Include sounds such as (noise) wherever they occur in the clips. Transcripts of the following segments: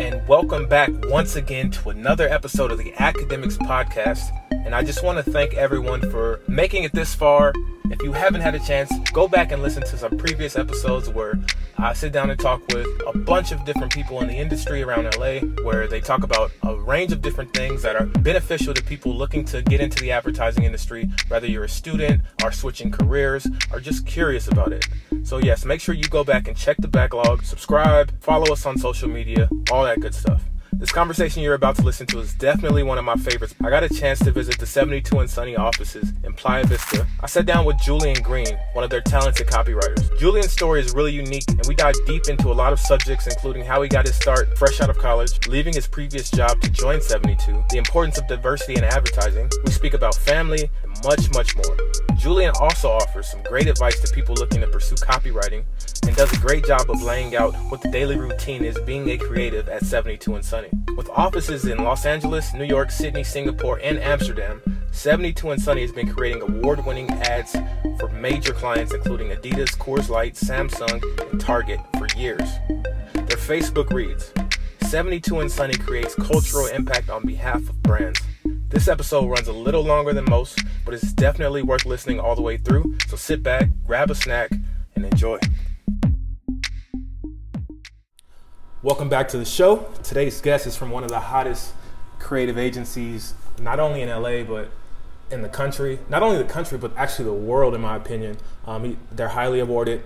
and welcome back once again to another episode of the Academics Podcast. And I just want to thank everyone for making it this far. If you haven't had a chance, go back and listen to some previous episodes where I sit down and talk with a bunch of different people in the industry around LA, where they talk about a range of different things that are beneficial to people looking to get into the advertising industry, whether you're a student, are switching careers, or just curious about it. So, yes, make sure you go back and check the backlog, subscribe, follow us on social media, all that good stuff. This conversation you're about to listen to is definitely one of my favorites. I got a chance to visit the 72 and Sunny offices in Playa Vista. I sat down with Julian Green, one of their talented copywriters. Julian's story is really unique, and we dive deep into a lot of subjects, including how he got his start fresh out of college, leaving his previous job to join 72, the importance of diversity in advertising. We speak about family much, much more. Julian also offers some great advice to people looking to pursue copywriting and does a great job of laying out what the daily routine is being a creative at 72 and Sunny. With offices in Los Angeles, New York, Sydney, Singapore, and Amsterdam, 72 and Sunny has been creating award winning ads for major clients including Adidas, Coors Light, Samsung, and Target for years. Their Facebook reads 72 and Sunny creates cultural impact on behalf of brands. This episode runs a little longer than most, but it's definitely worth listening all the way through. So sit back, grab a snack, and enjoy. Welcome back to the show. Today's guest is from one of the hottest creative agencies, not only in LA, but in the country. Not only the country, but actually the world, in my opinion. Um, they're highly awarded,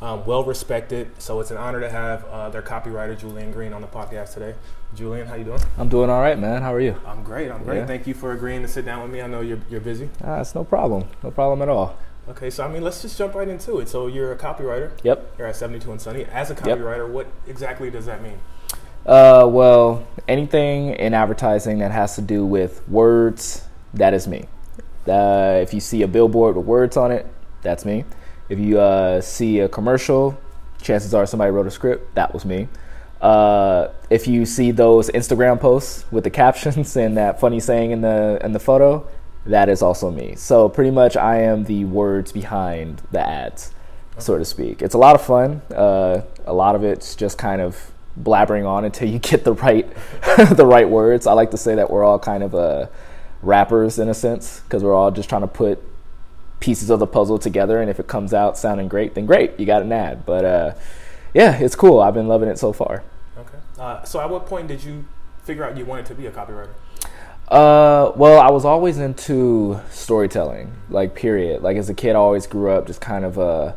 um, well respected. So it's an honor to have uh, their copywriter, Julian Green, on the podcast today. Julian, how you doing? I'm doing all right, man. How are you? I'm great. I'm great. Yeah. Thank you for agreeing to sit down with me. I know you're, you're busy. Ah, it's no problem. No problem at all. Okay, so I mean, let's just jump right into it. So you're a copywriter. Yep. You're at 72 and Sunny. As a copywriter, yep. what exactly does that mean? Uh, well, anything in advertising that has to do with words, that is me. Uh, if you see a billboard with words on it, that's me. If you uh, see a commercial, chances are somebody wrote a script. That was me. Uh, if you see those Instagram posts with the (laughs) captions and that funny saying in the in the photo, that is also me. So pretty much I am the words behind the ads, so to speak. It's a lot of fun. Uh, a lot of it's just kind of blabbering on until you (laughs) get the right (laughs) the right words. I like to say that we're all kind of uh, rappers in a sense because we're all just trying to put pieces of the puzzle together, and if it comes out sounding great, then great, you got an ad. But uh, yeah, it's cool. I've been loving it so far. Okay. Uh, so at what point did you figure out you wanted to be a copywriter? Uh, well, I was always into storytelling, like period. Like as a kid, I always grew up just kind of uh,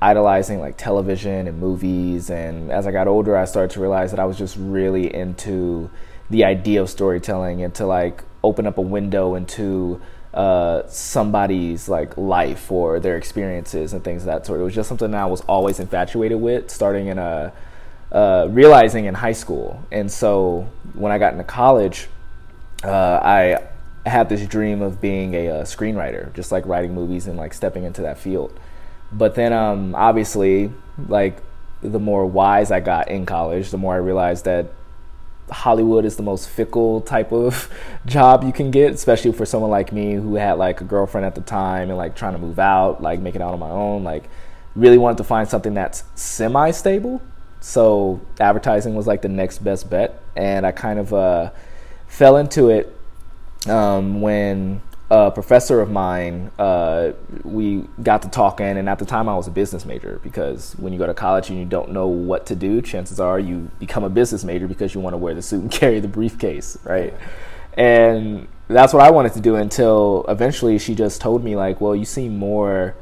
idolizing like television and movies. And as I got older, I started to realize that I was just really into the idea of storytelling and to like open up a window into uh, somebody's like life or their experiences and things of that sort. It was just something that I was always infatuated with, starting in a uh, realizing in high school. And so when I got into college uh, I had this dream of being a, a, screenwriter, just like writing movies and like stepping into that field. But then, um, obviously, like the more wise I got in college, the more I realized that Hollywood is the most fickle type of (laughs) job you can get, especially for someone like me who had like a girlfriend at the time and like trying to move out, like make it out on my own. Like, really wanted to find something that's semi stable. So, advertising was like the next best bet. And I kind of, uh, fell into it um, when a professor of mine, uh, we got to talking, and at the time I was a business major because when you go to college and you don't know what to do, chances are you become a business major because you want to wear the suit and (laughs) carry the briefcase, right? And that's what I wanted to do until eventually she just told me, like, well, you seem more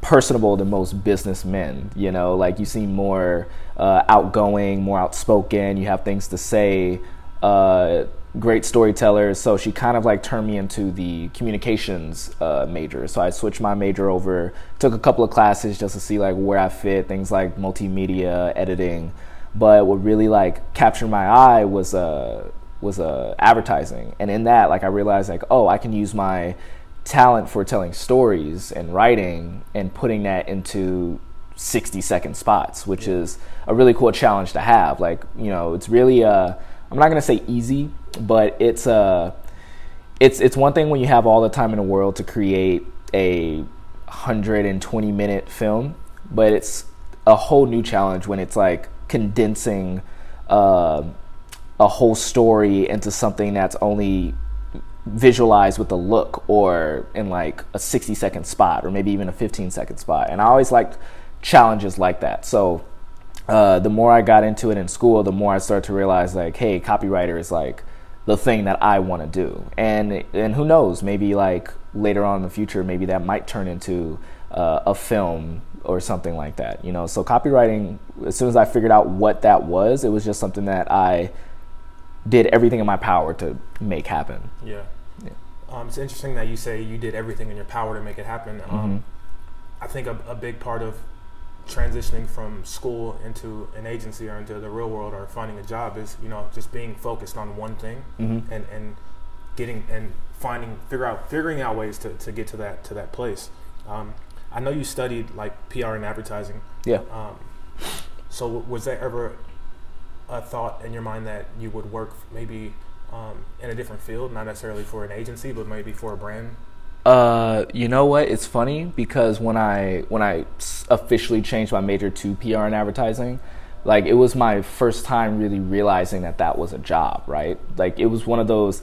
personable than most businessmen, you know, like you seem more uh, outgoing, more outspoken, you have things to say uh, great storytellers. So she kind of like turned me into the communications uh, major. So I switched my major over, took a couple of classes just to see like where I fit, things like multimedia, editing. But what really like captured my eye was uh, was uh, advertising, and in that like I realized like oh I can use my talent for telling stories and writing and putting that into 60 second spots, which is a really cool challenge to have. Like you know it's really uh I'm not gonna say easy, but it's a uh, it's it's one thing when you have all the time in the world to create a 120 minute film, but it's a whole new challenge when it's like condensing uh, a whole story into something that's only visualized with a look or in like a 60 second spot or maybe even a 15 second spot. And I always liked challenges like that. So uh, the more I got into it in school, the more I started to realize like, hey, copywriter is like the thing that I want to do. And and who knows, maybe like later on in the future, maybe that might turn into uh, a film or something like that. You know, so copywriting. As soon as I figured out what that was, it was just something that I did everything in my power to make happen. Yeah. yeah. Um, it's interesting that you say you did everything in your power to make it happen. Um, mm-hmm. I think a, a big part of transitioning from school into an agency or into the real world or finding a job is you know just being focused on one thing mm-hmm. and and getting and finding figure out figuring out ways to, to get to that to that place. Um, i know you studied like pr and advertising. Yeah. Um, so was there ever a thought in your mind that you would work maybe um, in a different field not necessarily for an agency but maybe for a brand uh, you know what? It's funny because when I when I officially changed my major to PR and advertising, like it was my first time really realizing that that was a job, right? Like it was one of those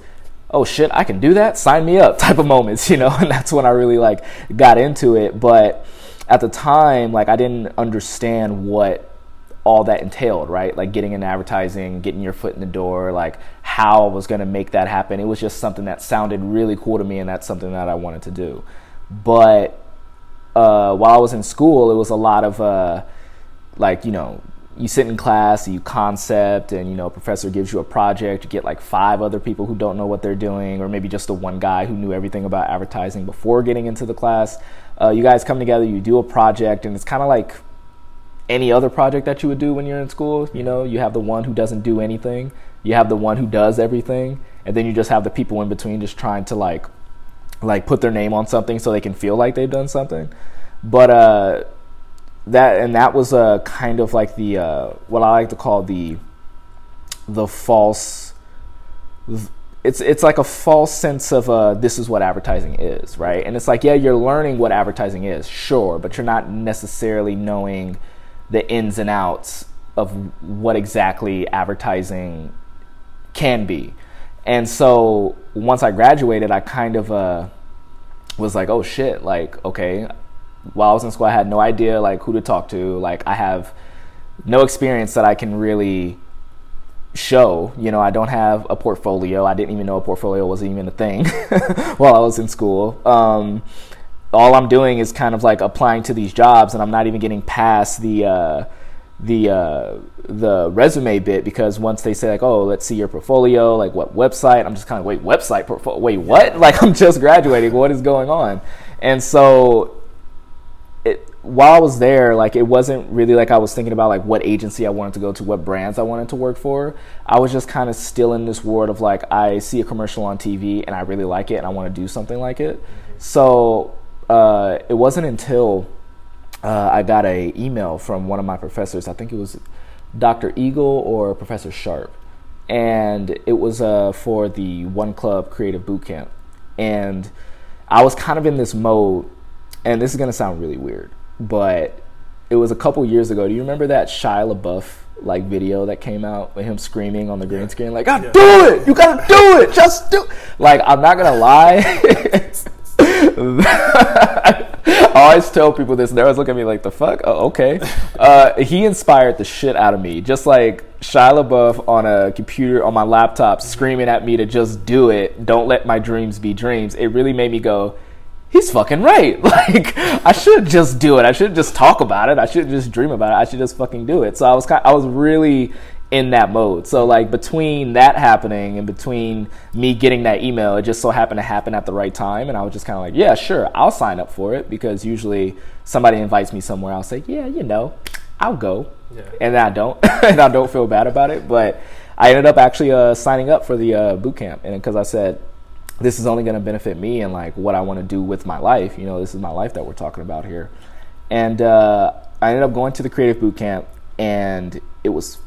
oh shit, I can do that, sign me up (laughs) type of moments, you know, (laughs) and that's when I really like got into it, but at the time like I didn't understand what all that entailed, right? Like getting in advertising, getting your foot in the door, like how I was going to make that happen. It was just something that sounded really cool to me, and that's something that I wanted to do. But uh, while I was in school, it was a lot of uh, like, you know, you sit in class, you concept, and you know, professor gives you a project. You get like five other people who don't know what they're doing, or maybe just the one guy who knew everything about advertising before getting into the class. Uh, you guys come together, you do a project, and it's kind of like any other project that you would do when you're in school. You know, you have the one who doesn't do anything, you have the one who does everything, and then you just have the people in between just trying to like like put their name on something so they can feel like they've done something. But uh, that and that was uh, kind of like the uh, what I like to call the the false. It's it's like a false sense of uh, this is what advertising is, right? And it's like yeah, you're learning what advertising is, sure, but you're not necessarily knowing the ins and outs of what exactly advertising can be. And so once I graduated, I kind of uh, was like, oh shit, like, okay, while I was in school, I had no idea like who to talk to. Like, I have no experience that I can really show. You know, I don't have a portfolio. I didn't even know a portfolio wasn't even a thing (laughs) while I was in school. Um, all I'm doing is kind of like applying to these jobs, and I'm not even getting past the uh, the uh, the resume bit because once they say like, oh, let's see your portfolio, like what website, I'm just kind of wait, website portfolio, wait, what? Like I'm just graduating, what is going on? And so, it, while I was there, like it wasn't really like I was thinking about like what agency I wanted to go to, what brands I wanted to work for. I was just kind of still in this world of like I see a commercial on TV and I really like it and I want to do something like it. So uh, it wasn't until uh, I got a email from one of my professors. I think it was Dr. Eagle or Professor Sharp, and it was uh, for the One Club Creative Bootcamp. And I was kind of in this mode, and this is gonna sound really weird, but it was a couple years ago. Do you remember that Shia LaBeouf like video that came out with him screaming on the green screen, like, "God, yeah. do it! You gotta do it! Just do!" Like, I'm not gonna lie. (laughs) (laughs) I (laughs) always tell people this, and they always look at me like, "The fuck? Oh, okay." (laughs) Uh, he inspired the shit out of me, just like Shia LaBeouf on a computer on my laptop, screaming at me to just do it. Don't let my dreams be dreams. It really made me go, "He's fucking right." (laughs) Like I should just do it. I should just talk about it. I should just dream about it. I should just fucking do it. So I was kind, I was really in that mode. So like between that happening and between me getting that email, it just so happened to happen at the right time, and I was just kind of like, yeah, sure, I'll sign up for it because usually somebody invites me somewhere, I'll say, yeah, you know, I'll go, yeah. and I don't, (laughs) and I don't feel bad about it, but I ended up actually uh, signing up for the uh, boot camp, and because I said this is only going to benefit me and like what I want to do with my life. You know, this is my life that we're talking about here, and uh, I ended up going to the creative boot camp, and it was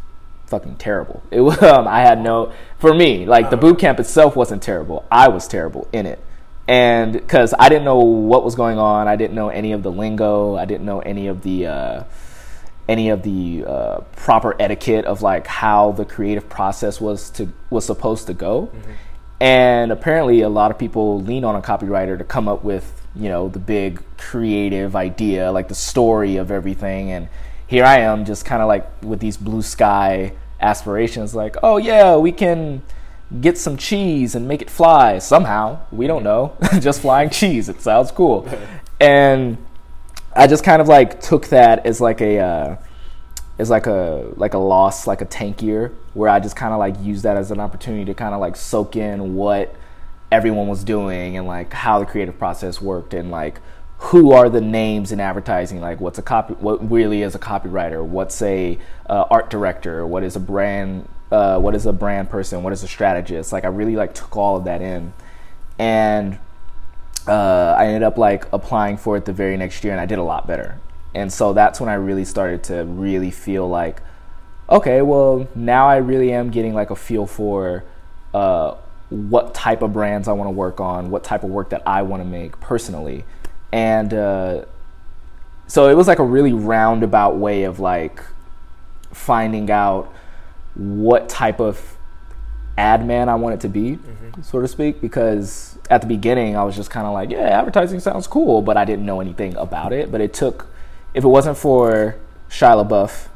fucking terrible. It was (laughs) um, I had no for me like the boot camp itself wasn't terrible. I was terrible in it, and because I didn't know what was going on, I didn't know any of the lingo, I didn't know any of the. Uh, any of the uh, proper etiquette of like how the creative process was to was supposed to go. Mm-hmm. And apparently, a lot of people lean on a copywriter to come up with you know the big creative idea, like the story of everything. And here I am, just kind of like with these blue sky aspirations, like, oh yeah, we can get some cheese and make it fly somehow. We don't know. (laughs) just flying cheese. It sounds cool. (laughs) and I just kind of like took that as like a uh, as like a like a loss, like a tank year, where I just kind of like used that as an opportunity to kind of like soak in what everyone was doing and like how the creative process worked and like who are the names in advertising? Like what's a copy what really is a copywriter? What's a uh, art director? What is a brand uh, what is a brand person, what is a strategist. Like I really like took all of that in, and uh, I ended up like applying for it the very next year, and I did a lot better. And so that's when I really started to really feel like, okay, well now I really am getting like a feel for uh, what type of brands I want to work on, what type of work that I want to make personally, and uh, so it was like a really roundabout way of like finding out what type of ad man I wanted to be, mm-hmm. so to speak, because at the beginning I was just kind of like, yeah, advertising sounds cool, but I didn't know anything about it. But it took, if it wasn't for Shia LaBeouf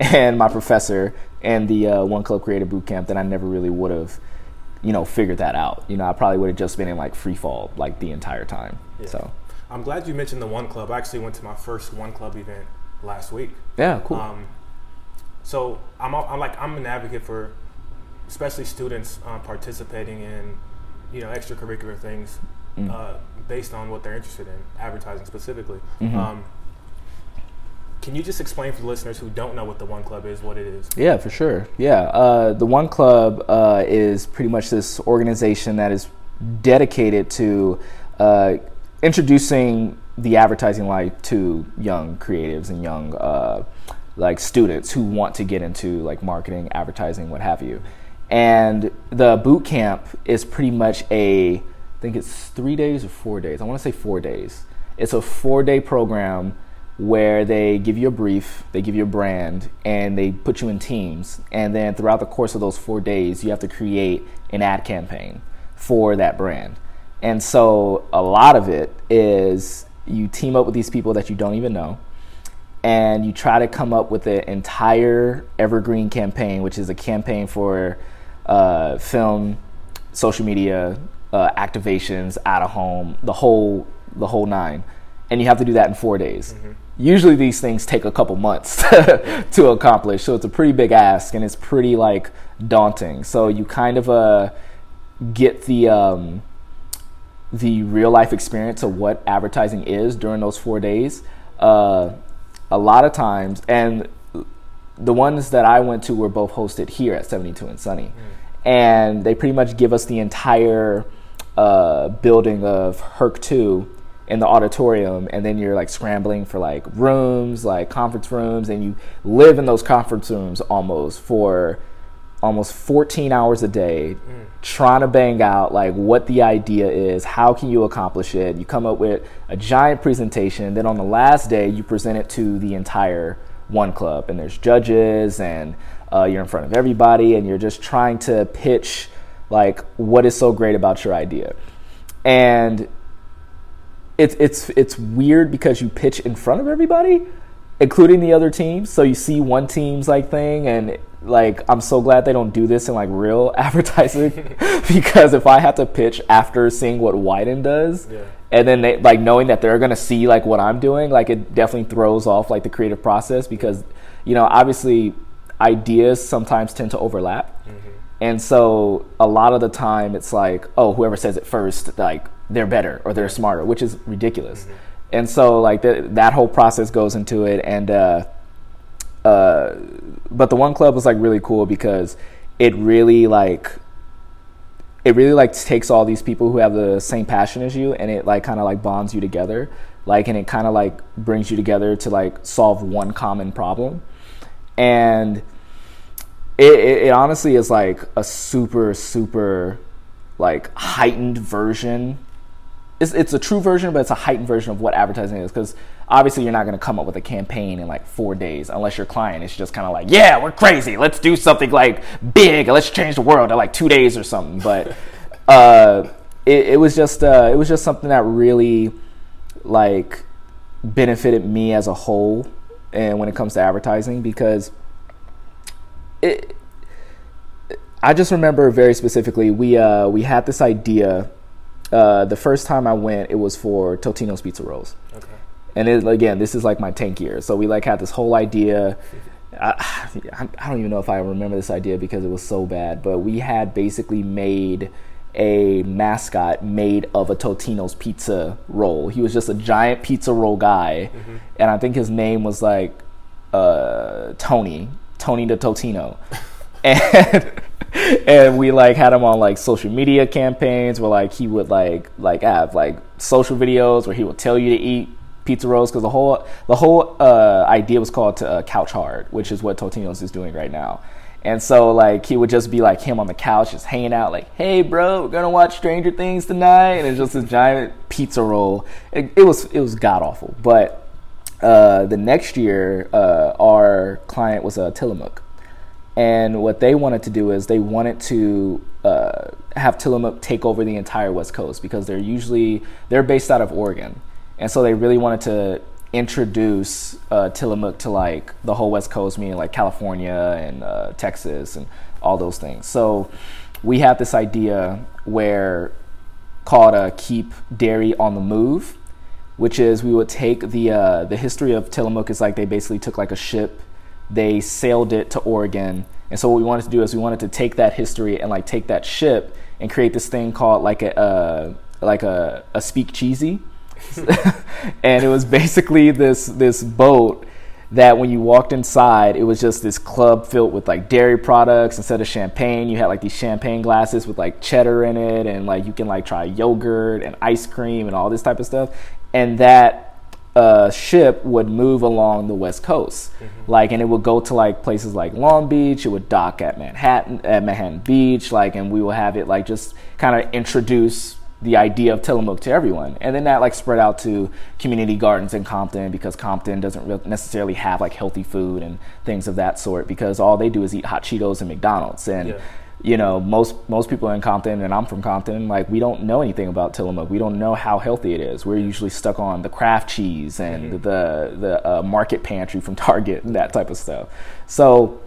and my professor and the uh, One Club Creative Bootcamp, then I never really would have, you know, figured that out. You know, I probably would have just been in like free fall like the entire time. Yeah. So I'm glad you mentioned the One Club. I actually went to my first One Club event last week. Yeah, cool. Um, so I'm, I'm like I'm an advocate for, especially students uh, participating in, you know, extracurricular things, mm. uh, based on what they're interested in, advertising specifically. Mm-hmm. Um, can you just explain for the listeners who don't know what the One Club is, what it is? Yeah, for sure. Yeah, uh, the One Club uh, is pretty much this organization that is dedicated to uh, introducing the advertising life to young creatives and young uh, like students who want to get into like marketing, advertising, what have you. And the boot camp is pretty much a, I think it's three days or four days. I want to say four days. It's a four day program where they give you a brief, they give you a brand, and they put you in teams. And then throughout the course of those four days, you have to create an ad campaign for that brand. And so a lot of it is you team up with these people that you don't even know and you try to come up with an entire evergreen campaign, which is a campaign for uh, film, social media, uh, activations, out of home, the whole the whole nine, and you have to do that in four days. Mm-hmm. Usually, these things take a couple months (laughs) to accomplish, so it's a pretty big ask, and it's pretty like daunting. So you kind of uh, get the um, the real life experience of what advertising is during those four days. Uh, a lot of times, and the ones that I went to were both hosted here at 72 and Sunny. Mm. And they pretty much give us the entire uh, building of Herc 2 in the auditorium. And then you're like scrambling for like rooms, like conference rooms, and you live in those conference rooms almost for almost 14 hours a day mm. trying to bang out like what the idea is how can you accomplish it you come up with a giant presentation then on the last day you present it to the entire one club and there's judges and uh, you're in front of everybody and you're just trying to pitch like what is so great about your idea and it's it's it's weird because you pitch in front of everybody including the other teams so you see one team's like thing and like I'm so glad they don't do this in like real (laughs) advertising (laughs) because if I have to pitch after seeing what Wieden does yeah. and then they like knowing that they're gonna see like what I'm doing, like it definitely throws off like the creative process because you know obviously ideas sometimes tend to overlap. Mm-hmm. And so a lot of the time it's like, oh, whoever says it first, like they're better or they're smarter, which is ridiculous. Mm-hmm. And so like th- that whole process goes into it and uh uh, but the one club was like really cool because it really like it really like takes all these people who have the same passion as you and it like kind of like bonds you together. Like and it kind of like brings you together to like solve one common problem. And it, it, it honestly is like a super super like heightened version. It's, it's a true version but it's a heightened version of what advertising is because obviously you're not going to come up with a campaign in like four days unless your client is just kind of like, yeah, we're crazy. Let's do something like big. Let's change the world in like two days or something. But (laughs) uh, it, it was just uh, it was just something that really like benefited me as a whole and when it comes to advertising because it I just remember very specifically we uh, we had this idea uh, the first time I went it was for Totino's pizza rolls okay. And it, again this is like my tank year. So we like had this whole idea. I, I don't even know if I remember this idea because it was so bad but we had basically made a mascot made of a Totino's pizza roll. He was just a giant pizza roll guy, mm-hmm. and I think his name was like uh, Tony, Tony the Totino, (laughs) and and we like had him on like social media campaigns where like he would like like have like social videos where he would tell you to eat pizza rolls because the whole the whole uh, idea was called to, uh, Couch Hard, which is what Totino's is doing right now. And so like he would just be like him on the couch, just hanging out, like, "Hey, bro, we're gonna watch Stranger Things tonight," and it's just a giant pizza roll. It, it was it was god awful. But uh, the next year, uh, our client was a Tillamook, and what they wanted to do is they wanted to uh, have Tillamook take over the entire West Coast because they're usually they're based out of Oregon, and so they really wanted to introduce uh, Tillamook to like the whole West Coast, meaning like California and uh, Texas and all those things. So we have this idea where called uh, "Keep Dairy on the Move," which is we would take the uh, the history of Tillamook is like they basically took like a ship, they sailed it to Oregon, and so what we wanted to do is we wanted to take that history and like take that ship and create this thing called like a uh, like a, a speak cheesy (laughs) and it was basically this this boat that when you walked inside, it was just this club filled with like dairy products instead of champagne. You had like these champagne glasses with like cheddar in it, and like you can like try yogurt and ice cream and all this type of stuff. And that uh, ship would move along the west coast, mm-hmm. like, and it would go to like places like Long Beach. It would dock at Manhattan at Manhattan Beach, like, and we will have it like just kind of introduce the idea of Tillamook to everyone. And then that like spread out to community gardens in Compton because Compton doesn't necessarily have like healthy food and things of that sort because all they do is eat hot Cheetos and McDonald's. And yeah. you know, most most people in Compton and I'm from Compton, like we don't know anything about Tillamook. We don't know how healthy it is. We're usually stuck on the Kraft cheese and mm-hmm. the the uh, market pantry from (laughs) Target and that type of stuff. So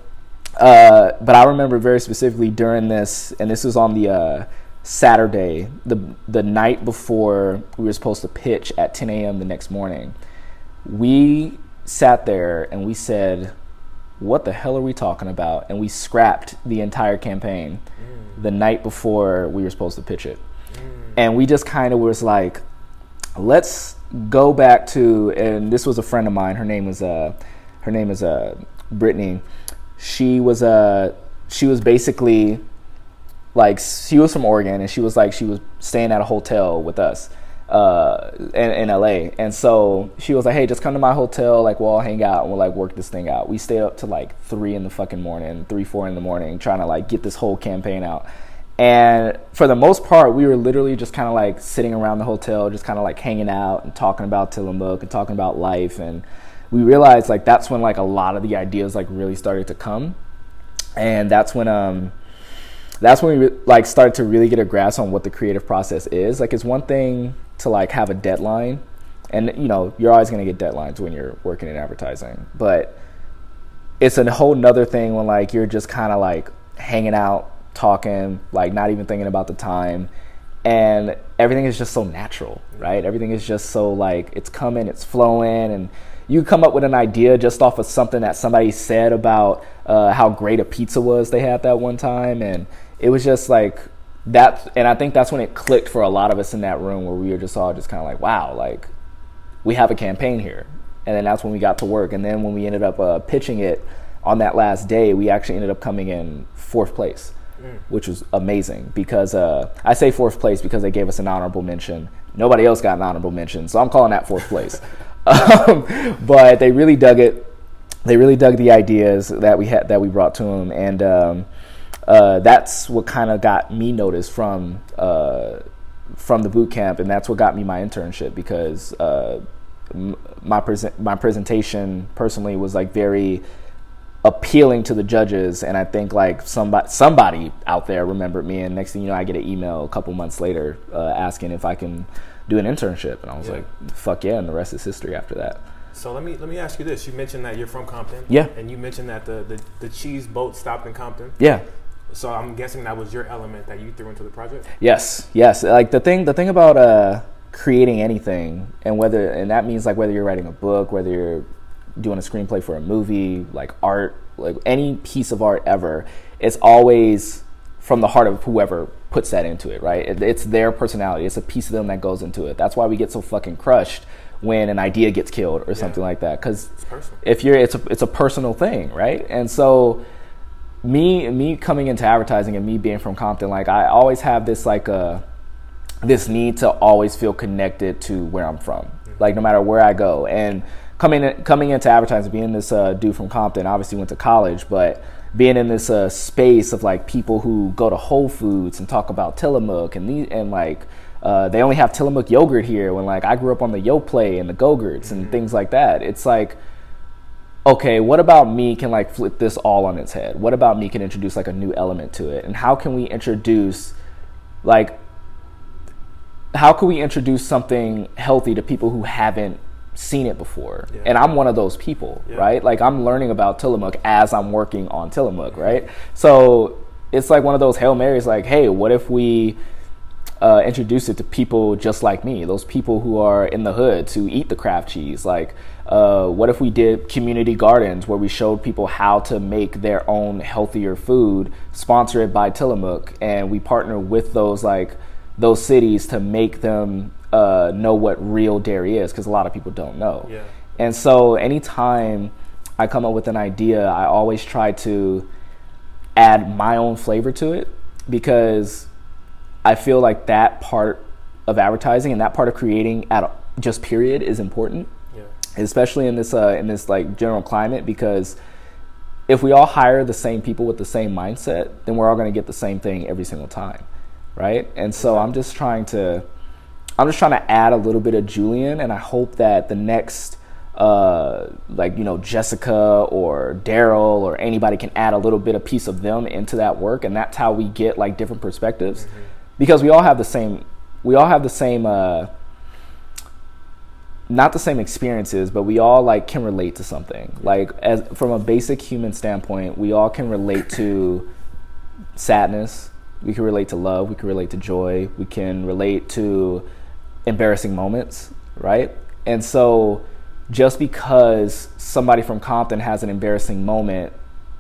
uh, but I remember very specifically during this, and this was on the uh, Saturday, the the night before we were supposed to pitch at 10 a.m. the next morning, we sat there and we said, "What the hell are we talking about?" And we scrapped the entire campaign mm. the night before we were supposed to pitch it, mm. and we just kind of was like, "Let's go back to." And this was a friend of mine. Her name was uh, her name is uh, Brittany. She was uh, she was basically like she was from Oregon and she was like she was staying at a hotel with us uh, in, in LA. And so she was like, "Hey, just come to my hotel. Like we'll all hang out and we'll like work this thing out." We stayed up to like three in the fucking morning, three four in the morning, trying to like get this whole campaign out. And for the most part, we were literally just kind of like sitting around the hotel, just kind of like hanging out and talking about Tillamook and talking about life. And we realized like that's when like a lot of the ideas like really started to come. And that's when um that's when we like started to really get a grasp on what the creative process is. Like it's one thing to like have a deadline, and you know you're always gonna get deadlines when you're working in advertising, but it's a whole nother thing when like you're just kind of like hanging out, talking, like not even thinking about the time, and everything is just so natural, right? Everything is just so like it's coming, it's flowing, and you come up with an idea just off of something that somebody said about uh, how great a pizza was they had that one time, and it was just like that and i think that's when it clicked for a lot of us in that room where we were just all just kind of like wow like we have a campaign here. And then that's when we got to work. And then when we ended up uh, pitching it on that last day we actually ended up coming in fourth place mm. which was amazing because uh, i say fourth place because they gave us an honorable mention. Nobody else got an honorable mention so i'm calling that fourth place. (laughs) Um, but they really dug it. They really dug the ideas that we had that we brought to them and um, uh, that's what kind of got me noticed from uh, from the boot camp, and that's what got me my internship because uh, my present my presentation personally was like very appealing to the judges and i think like somebody somebody out there remembered me and next thing you know i get an email a couple months later uh, asking if i can do an internship and i was Yeah. like fuck yeah and the rest is history after that So let me let me ask you this: You mentioned that you're from Compton, Yeah. and you mentioned that the, the, the cheese boat stopped in Compton. yeah So I'm guessing that was your element that you threw into the project. Yes, yes. Like the thing, the thing about uh, creating anything, and whether, and that means like whether you're writing a book, whether you're doing a screenplay for a movie, like art, like any piece of art ever, it's always from the heart of whoever puts that into it, right? It, it's their personality. It's a piece of them that goes into it. That's why we get so fucking crushed when an idea gets killed or something like that, because if you're it's a it's a personal thing, right? And so me me coming into advertising and me being from Compton, like I always have this like uh this need to always feel connected to where I'm from, like no matter where I go. And coming in, coming into advertising, being this uh, dude from Compton, obviously went to college, but being in this uh, space of like people who go to Whole Foods and talk about Tillamook and these and like. Uh, they only have Tillamook yogurt here when like I grew up on the Yoplait and the Go-Gurts and things like that. It's like okay, what about me can like flip this all on its head? What about me can introduce like a new element to it? And how can we introduce like how can we introduce something healthy to people who haven't seen it before? Yeah. And I'm one of those people, Yeah. right? Like I'm learning about Tillamook as I'm working on Tillamook, right? So it's like one of those Hail Marys like, hey, what if we uh, introduce it to people just like me, those people who are in the hood to eat the Kraft cheese. Like, uh, what if we did community gardens where we showed people how to make their own healthier food, sponsored by Tillamook, and we partner with those like those cities to make them uh, know what real dairy is, because a lot of people don't know. Yeah. And so, anytime I come up with an idea, I always try to add my own flavor to it because I feel like that part of advertising and that part of creating at just period is important. Especially in this uh, in this like general climate because if we all hire the same people with the same mindset, then we're all going to get the same thing every single time, right? And so I'm just trying to I'm just trying to add a little bit of Julian, and I hope that the next, uh, like you know, Jessica or Daryl or anybody can add a little bit of piece of them into that work, and that's how we get like different perspectives, because we all have the same, we all have the same, uh, not the same experiences, but we all like can relate to something. Like as from a basic human standpoint, we all can relate to sadness. We can relate to love. We can relate to joy. We can relate to embarrassing moments, right? And so, just because somebody from Compton has an embarrassing moment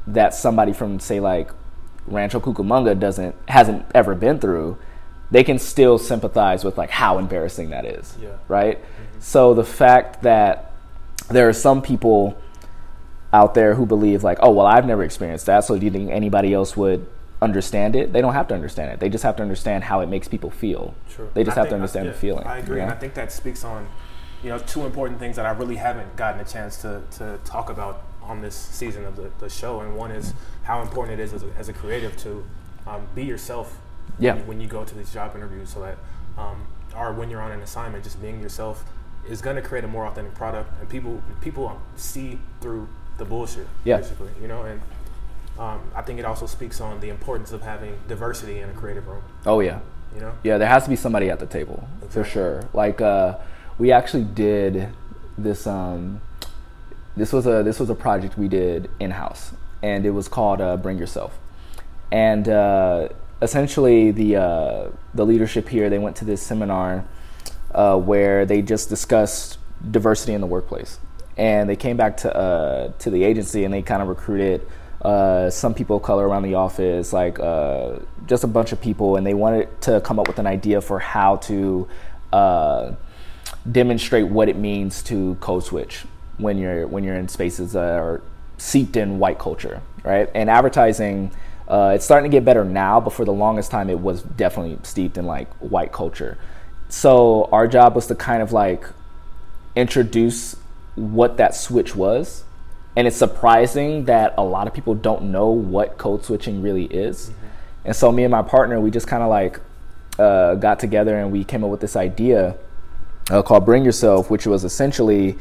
that somebody from, say, like Rancho Cucamonga doesn't hasn't ever been through, they can still sympathize with like how embarrassing that is, Yeah. right? So the fact that there are some people out there who believe like, oh well, I've never experienced that, so do you think anybody else would understand it? They don't have to understand it. They just have to understand how it makes people feel. True. They just I have to think- understand yeah, the feeling. I agree, you and? I think that speaks on, you know, two important things that I really haven't gotten a chance to, to talk about on this season of the, the show. And one is how important it is as a, as a creative to um, be yourself Yeah. when, you, go to these job interviews, so that, um, or when you're on an assignment, just being yourself is going to create a more authentic product, and people people see through the bullshit, Yeah. basically, you know. And um, I think it also speaks on the importance of having diversity in a creative room, Oh yeah. you know. Yeah, there has to be somebody at the table for sure. Like uh, we actually did this. Um, this was a this was a project we did in house, and it was called uh, Bring Yourself. And uh, essentially, the uh, the leadership here they went to this seminar uh, where they just discussed diversity in the workplace, and they came back to uh, to the agency and they kind of recruited uh, some people of color around the office, like uh, just a bunch of people, and they wanted to come up with an idea for how to uh, demonstrate what it means to code switch when you're when you're in spaces that are seeped in white culture, right? And advertising, uh, it's starting to get better now, but for the longest time, it was definitely steeped in like white culture. So our job was to kind of like introduce what that switch was. And it's surprising that a lot of people don't know what code switching really is. And so me and my partner, we just kind of like uh, got together and we came up with this idea uh, called Bring Yourself, which was essentially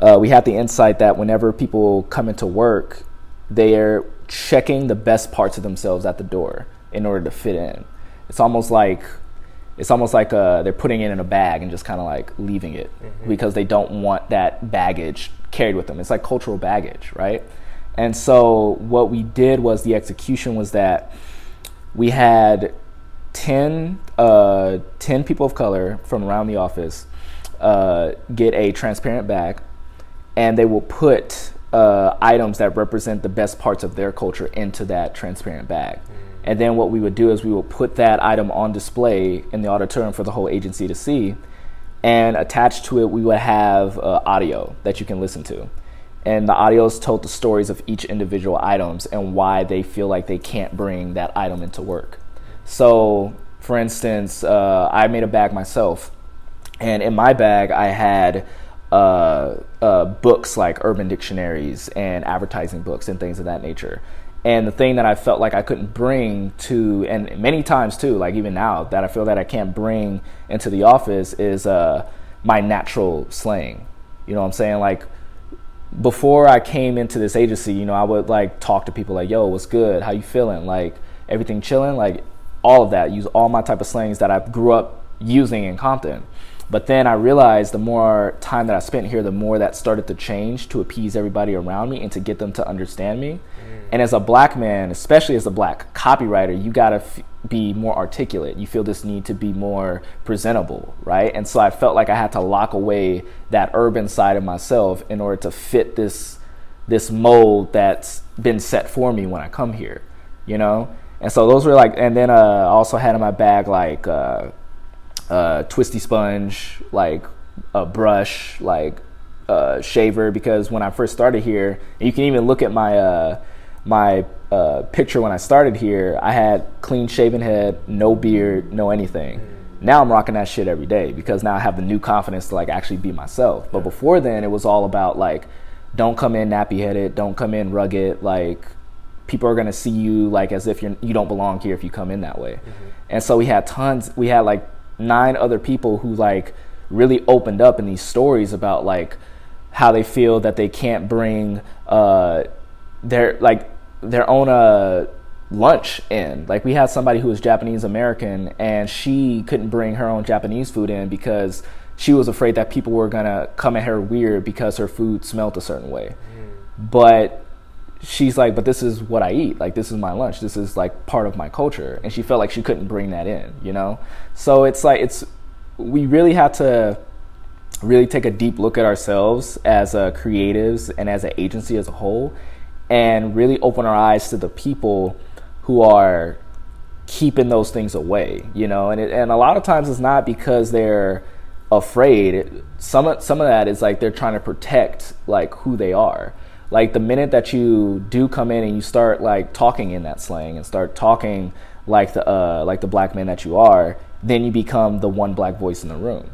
uh, we had the insight that whenever people come into work, they're checking the best parts of themselves at the door in order to fit in. It's almost like it's almost like uh, they're putting it in a bag and just kind of like leaving it mm-hmm. because they don't want that baggage carried with them. It's like cultural baggage, right? And so what we did was the execution was that we had 10, uh, 10 people of color from around the office uh, get a transparent bag and they will put uh, items that represent the best parts of their culture into that transparent bag. And then what we would do is we would put that item on display in the auditorium for the whole agency to see. And attached to it, we would have uh, audio that you can listen to. And the audios told the stories of each individual items and why they feel like they can't bring that item into work. So, for instance, uh, I made a bag myself, and in my bag, I had uh, uh, books like urban dictionaries and advertising books and things of that nature. And the thing that I felt like I couldn't bring to, and many times too, like even now, that I feel that I can't bring into the office is uh, my natural slang. You know what I'm saying? Like before I came into this agency, you know, I would like talk to people like, "Yo, what's good? How you feeling? Like everything chilling?" Like all of that. Use all my type of slangs that I grew up using in Compton. But then I realized the more time that I spent here, the more that started to change to appease everybody around me and to get them to understand me. Mm. And as a black man, especially as a black copywriter, you gotta f- be more articulate. You feel this need to be more presentable, right? And so I felt like I had to lock away that urban side of myself in order to fit this this mold that's been set for me when I come here, you know. And so those were like, and then uh, I also had in my bag like. Uh, uh, twisty sponge, like a brush, like a shaver. Because when I first started here, you can even look at my uh, my uh, picture when I started here. I had clean shaven head, no beard, no anything. Now I'm rocking that shit every day because now I have the new confidence to like actually be myself. But before then, it was all about like, don't come in nappy headed, don't come in rugged, like people are gonna see you like as if you're you don't belong here if you come in that way. Mm-hmm. And so we had tons. We had like nine other people who like really opened up in these stories about like how they feel that they can't bring uh, their like their own uh, lunch in. Like we had somebody who was Japanese American and she couldn't bring her own Japanese food in because she was afraid that people were gonna come at her weird because her food smelled a certain way. Mm. But she's like, but this is what I eat. Like this is my lunch. This is like part of my culture. And she felt like she couldn't bring that in, you know? So it's like it's we really have to really take a deep look at ourselves as uh, creatives and as an agency as a whole and really open our eyes to the people who are keeping those things away, you know? And it, and a lot of times it's not because they're afraid. some some of that is like they're trying to protect like who they are like the minute that you do come in and you start like talking in that slang and start talking like the uh, like the black man that you are, then you become the one black voice in the room.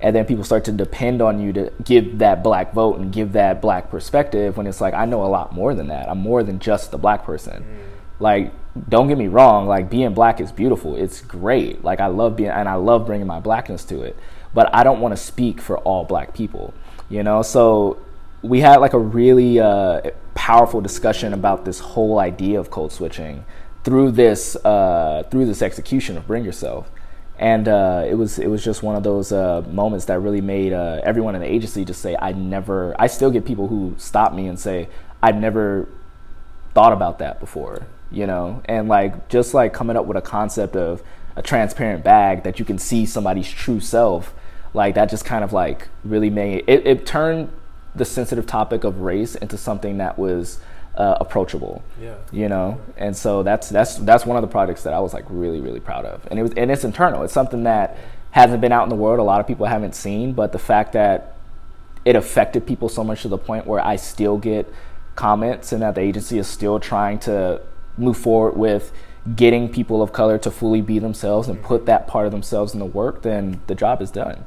And then people start to depend on you to give that black vote and give that black perspective when it's like I know a lot more than that. I'm more than just the black person. Mm. Like don't get me wrong, like being black is beautiful. It's great. Like I love being and I love bringing my blackness to it. But I don't want to speak for all black people, you know? So we had like a really uh, powerful discussion about this whole idea of code switching through this uh, through this execution of Bring Yourself, and uh, it was it was just one of those uh, moments that really made uh, everyone in the agency just say, "I never." I still get people who stop me and say, "I've never thought about that before," you know, and like just like coming up with a concept of a transparent bag that you can see somebody's true self, like that just kind of like really made it, it turned the sensitive topic of race into something that was uh, approachable. Yeah. You know, and so that's that's that's one of the projects that I was like really really proud of, and it was and it's internal. It's something that hasn't been out in the world. A lot of people haven't seen, but the fact that it affected people so much to the point where I still get comments, and that the agency is still trying to move forward with getting people of color to fully be themselves and put that part of themselves in the work, then the job is done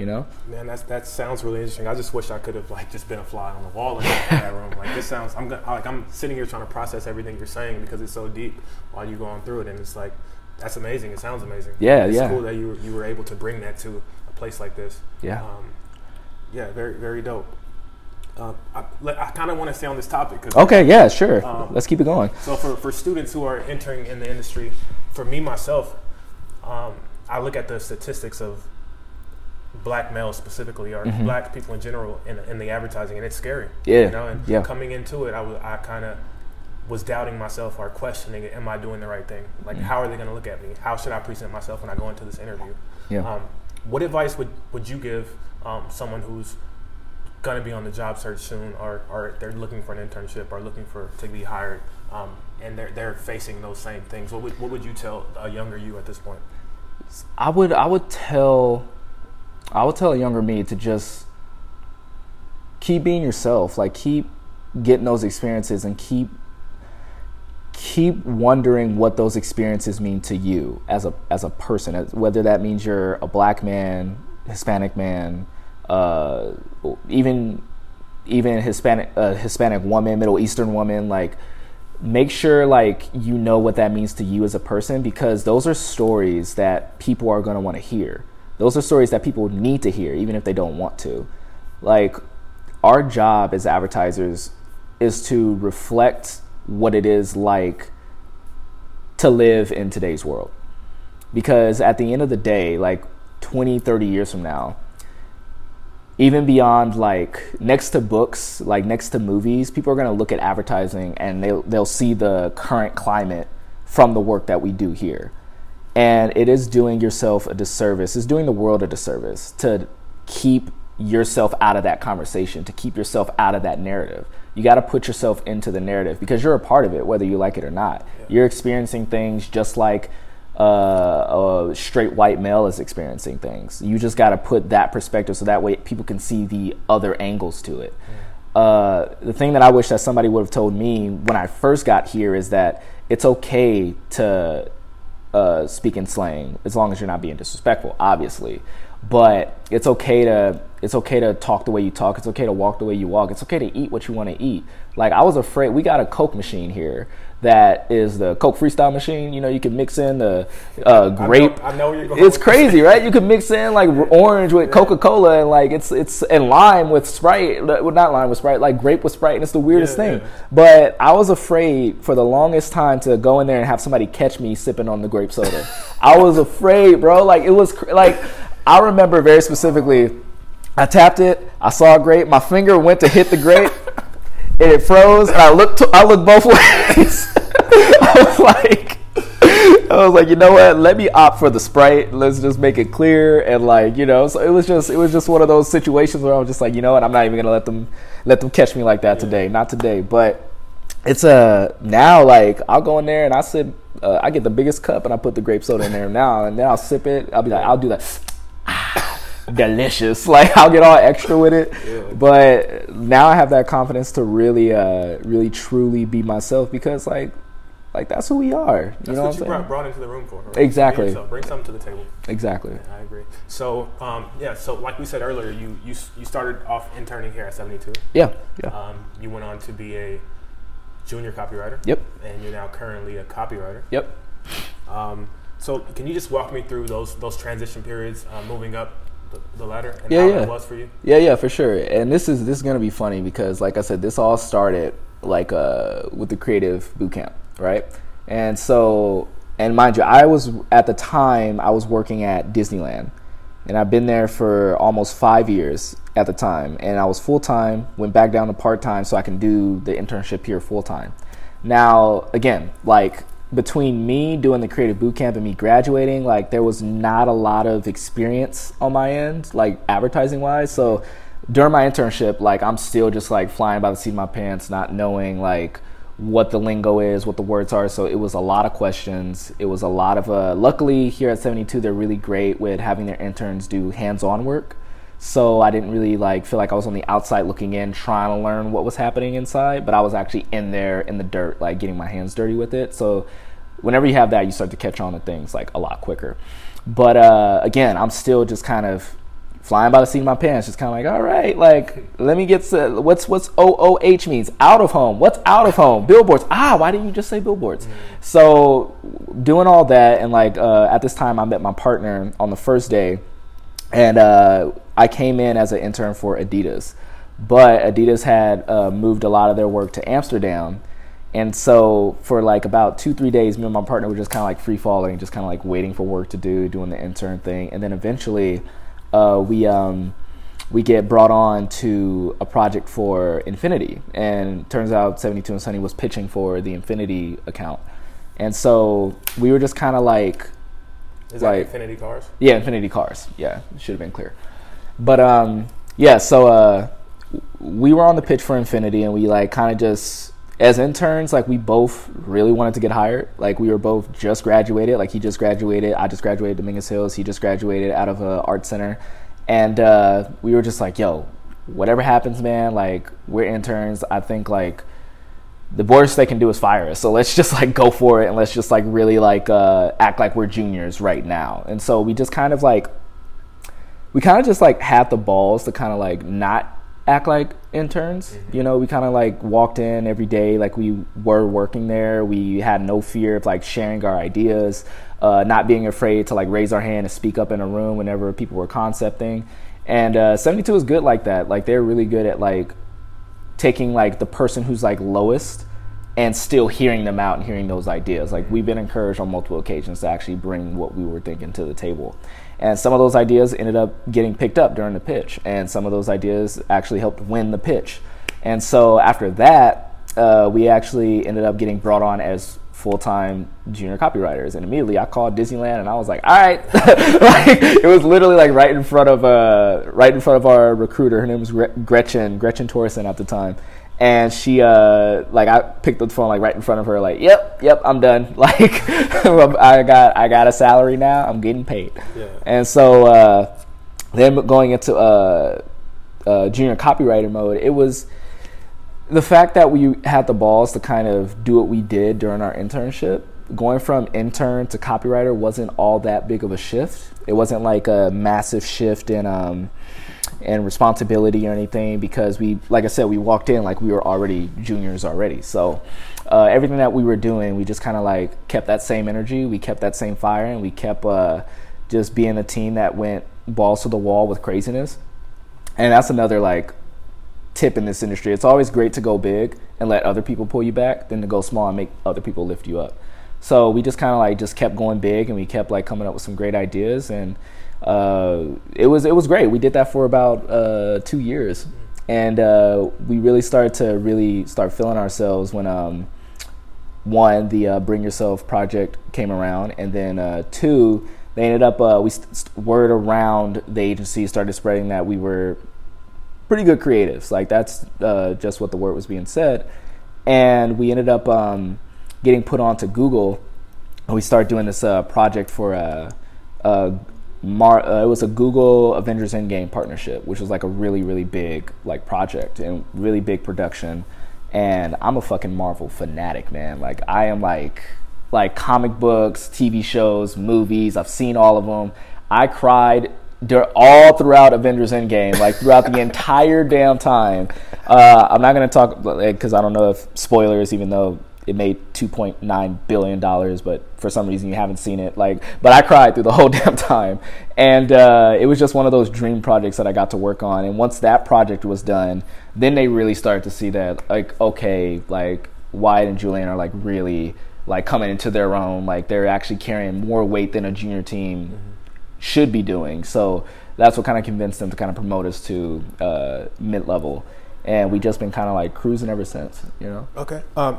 you know man that's that sounds really interesting i just wish i could have like just been a fly on the wall in that (laughs) room like this sounds i'm gonna, like i'm sitting here trying to process everything you're saying because it's so deep while you're going through it and it's like that's amazing it sounds amazing yeah it's yeah cool that you, you were able to bring that to a place like this. Yeah. Um, yeah, very very dope. Uh, I, I kind of want to stay on this topic. Cause Okay, yeah, sure. Um, Let's keep it going. So for, for students who are entering in the industry, for me myself, um, I look at the statistics of black males specifically, or Mhm. black people in general, in, in the advertising, and it's scary. Yeah, You know, and yeah. coming into it, I was I kind of was doubting myself or questioning, am I doing the right thing? Like, Mhm. how are they going to look at me? How should I present myself when I go into this interview? Yeah. Um, what advice would, would you give um, someone who's going to be on the job search soon, or, or they're looking for an internship, or looking for to be hired, um, and they're they're facing those same things? What would what would you tell a younger you at this point? I would I would tell I would tell a younger me to just keep being yourself, like keep getting those experiences and keep keep wondering what those experiences mean to you as a as a person, whether that means you're a black man, Hispanic man, uh, even even Hispanic uh, Hispanic woman, Middle Eastern woman, like make sure like you know what that means to you as a person because those are stories that people are going to want to hear. Those are stories that people need to hear even if they don't want to. Like our job as advertisers is to reflect what it is like to live in today's world. Because at the end of the day, like 20, 30 years from now, even beyond like next to books, like next to movies, people are going to look at advertising and they'll, they'll see the current climate from the work that we do here. And it is doing yourself a disservice, it's doing the world a disservice to keep yourself out of that conversation, to keep yourself out of that narrative. You got to put yourself into the narrative because you're a part of it, whether you like it or not. You're experiencing things just like uh, a straight white male is experiencing things. You just got to put that perspective so that way people can see the other angles to it. Uh, the thing that I wish that somebody would have told me when I first got here is that it's okay to uh, speak in slang as long as you're not being disrespectful, obviously. But it's okay to it's okay to talk the way you talk. It's okay to walk the way you walk. It's okay to eat what you want to eat. Like I was afraid. We got a Coke machine here that is the Coke Freestyle machine. You know, you can mix in the uh, grape. I know, I know. It's crazy, right? You can mix in like orange with Coca Cola and like it's it's and lime with Sprite. Well, not lime with Sprite, like grape with Sprite, and it's the weirdest Yeah, thing. yeah. But I was afraid for the longest time to go in there and have somebody catch me sipping on the grape soda. (laughs) I was afraid, bro. Like it was cr- like I remember very specifically. I tapped it. I saw a grape. My finger went to hit the grape, (laughs) and it froze. And I looked. I looked both (laughs) ways. I was like, I was like, you know what? Let me opt for the Sprite. Let's just make it clear and like, you know. So it was just, it was just one of those situations where I was just like, you know what? I'm not even gonna let them, let them catch me like that today. Not today. But it's a now like I'll go in there and I sip. Uh, I get the biggest cup and I put the grape soda in there now, and then I'll sip it. I'll be like, I'll do that. Delicious. (laughs) Like I'll get all extra with it. Yeah. But now I have that confidence to really, uh, really, truly be myself because like, like that's who we are. You That's know what what, you brought, saying? brought into the room for. right? Exactly. Yourself. Bring something to the table. Exactly. I agree. So, um, yeah. So, like we said earlier, you you you started off interning here at 72. Yeah. Yeah. Um, you went on to be a junior copywriter. Yep. And you're now currently a copywriter. Yep. Um, so, can you just walk me through those those transition periods, uh, moving up the, the ladder, and Yeah, how yeah. was for you? Yeah, yeah, for sure. And this is this is gonna be funny because, like I said, this all started like uh, with the creative boot camp, right? And so, and mind you, I was at the time I was working at Disneyland, and I've been there for almost five years at the time. And I was full time, went back down to part time so I can do the internship here full time. Now, again, like between me doing the creative boot camp and me graduating, like there was not a lot of experience on my end, like advertising wise. So during my internship, like I'm still just like flying by the seat of my pants, not knowing like what the lingo is, what the words are. So it was a lot of questions. It was a lot of uh luckily here at 72 they're really great with having their interns do hands-on work. So I didn't really like feel like I was on the outside looking in trying to learn what was happening inside, but I was actually in there in the dirt like getting my hands dirty with it. So whenever you have that, you start to catch on to things like a lot quicker. But uh, again, I'm still just kind of flying by the seat of my pants, just kind of like, all right, like let me get to what's what's OOH means out of home. What's out of home? Billboards. Ah, why didn't you just say billboards? So doing all that, and like uh, at this time, I met my partner on the first day. and uh, I came in as an intern for Adidas, but Adidas had uh, moved a lot of their work to Amsterdam, and so for like about two three days, me and my partner were just kind of like free falling, just kind of like waiting for work to do, doing the intern thing, and then eventually uh, we. Um, we get brought on to a project for Infiniti, and turns out 72 and Sunny was pitching for the Infiniti account, and so we were just kind of like Is that Like- Infiniti Cars? yeah, Infiniti Cars. Yeah, should have been clear. But um, yeah. So uh, we were on the pitch for Infiniti, and we like kind of just as interns, like we both really wanted to get hired. Like we were both just graduated. Like he just graduated. I just graduated Dominguez Hills. He just graduated out of a art center, and uh, we were just like, yo, whatever happens, man. Like we're interns. I think like the worst they can do is fire us. So let's just like go for it and let's just like really like uh, act like we're juniors right now. And so we just kind of like we kind of just like had the balls to kind of like not act like interns. You know, we kind of like walked in every day like we were working there. We had no fear of like sharing our ideas, uh, not being afraid to like raise our hand and speak up in a room whenever people were concepting. And uh, 72 is good like that. Like they're really good at like taking like the person who's like lowest and still hearing them out and hearing those ideas. Like we've been encouraged on multiple occasions to actually bring what we were thinking to the table. And some of those ideas ended up getting picked up during the pitch, and some of those ideas actually helped win the pitch. And so after that, uh, we actually ended up getting brought on as full-time junior copywriters. And immediately i called disneyland and i was like all right. (laughs) Like it was literally like right in front of uh right in front of our recruiter. Her name was gretchen gretchen torsen at the time and she uh like i picked up the phone like right in front of her like yep yep i'm done (laughs) like (laughs) i got i got a salary now i'm getting paid Yeah. and so uh then going into uh, uh junior copywriter mode it was the fact that we had the balls to kind of do what we did during our internship, going from intern to copywriter wasn't all that big of a shift. It wasn't like a massive shift in um, in responsibility or anything because we, like I said, we walked in like we were already juniors already. So uh, everything that we were doing, we just kind of like kept that same energy, we kept that same fire, and we kept uh, just being a team that went balls to the wall with craziness. And that's another like tip in this industry. It's always great to go big and let other people pull you back than to go small and make other people lift you up. So we just kind of like just kept going big and we kept like coming up with some great ideas and uh, it was it was great. We did that for about uh, two years and uh, we really started to really start feeling ourselves when um, one the uh, Bring Yourself project came around and then uh, two they ended up uh, we st- word around the agency started spreading that we were pretty good creatives. Like that's uh, just what the word was being said, and we ended up um, getting put onto Google. And we started doing this uh, project for a Mar- uh, it was a Google Avengers Endgame partnership, which was like a really really big like project and really big production. And I'm a fucking Marvel fanatic, man. Like I am like like comic books, TV shows, movies. I've seen all of them. I cried all throughout Avengers Endgame, like throughout the entire damn time. Uh, I'm not gonna talk because I don't know if spoilers, even though it made 2.9 billion dollars, but for some reason you haven't seen it. Like, but I cried through the (laughs) whole damn time, and uh, it was just one of those dream projects that I got to work on. And once that project was done, then they really started to see that, like, okay, like Wyatt and Julian are like really like coming into their own. Like they're actually carrying more weight than a junior team should be doing. So that's what kind of convinced them to kind of promote us to uh, mid level. And we just been kind of like cruising ever since, you know? Okay. Um,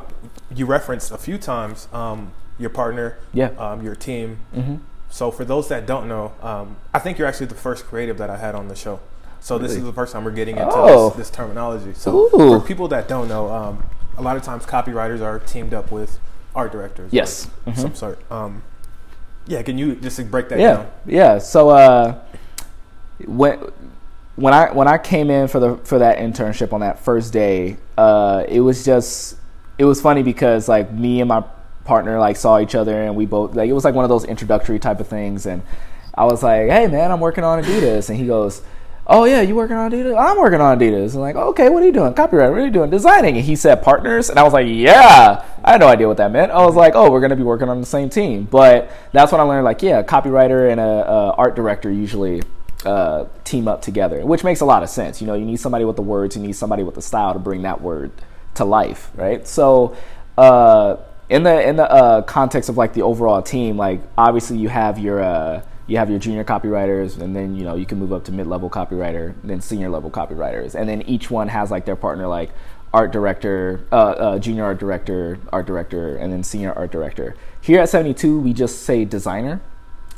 you referenced a few times um, your partner, Yeah. um, your team. hmm So for those that don't know, um, I think you're actually the first creative that I had on the show. So this is the first time we're getting into Oh. this, this terminology. So Ooh. for people that don't know, um, a lot of times copywriters are teamed up with art directors. Yes. Mhm. Some sort. Um, yeah. Can you just break that Yeah, down? yeah. So uh, when when I when I came in for the for that internship on that first day, uh, it was just it was funny because like me and my partner like saw each other and we both like it was like one of those introductory type of things and I was like, hey man, I'm working on Adidas and he goes. Oh yeah, you working on Adidas? I'm working on Adidas. I'm like, okay, what are you doing? Copyright. What are you doing? Designing. And he said partners, and I was like, yeah. I had no idea what that meant. I was like, oh, we're gonna be working on the same team. But that's when I learned, like, yeah, copywriter and a, a art director usually uh, team up together, which makes a lot of sense. You know, you need somebody with the words, you need somebody with the style to bring that word to life, right? So, uh, in the in the uh, context of like the overall team, like obviously you have your uh, you have your junior copywriters, and then you know you can move up to mid level copywriter, then senior level copywriters, and then each one has like their partner, like art director, uh, uh, junior art director, art director, and then senior art director. Here at 72, we just say designer.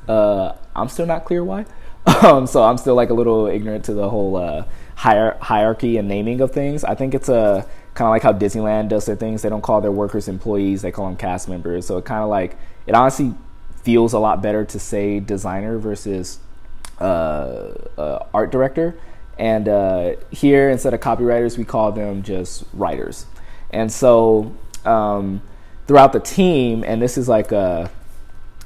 Uh, I'm still not clear why. (laughs) Um, so I'm still like a little ignorant to the whole uh, hier- hierarchy and naming of things. I think it's a kind of like how Disneyland does their things. They don't call their workers employees; they call them cast members. So it kind of like it honestly feels a lot better to say designer versus uh, uh, art director. And uh, here, instead of copywriters, we call them just writers. And so um, throughout the team, and this is like a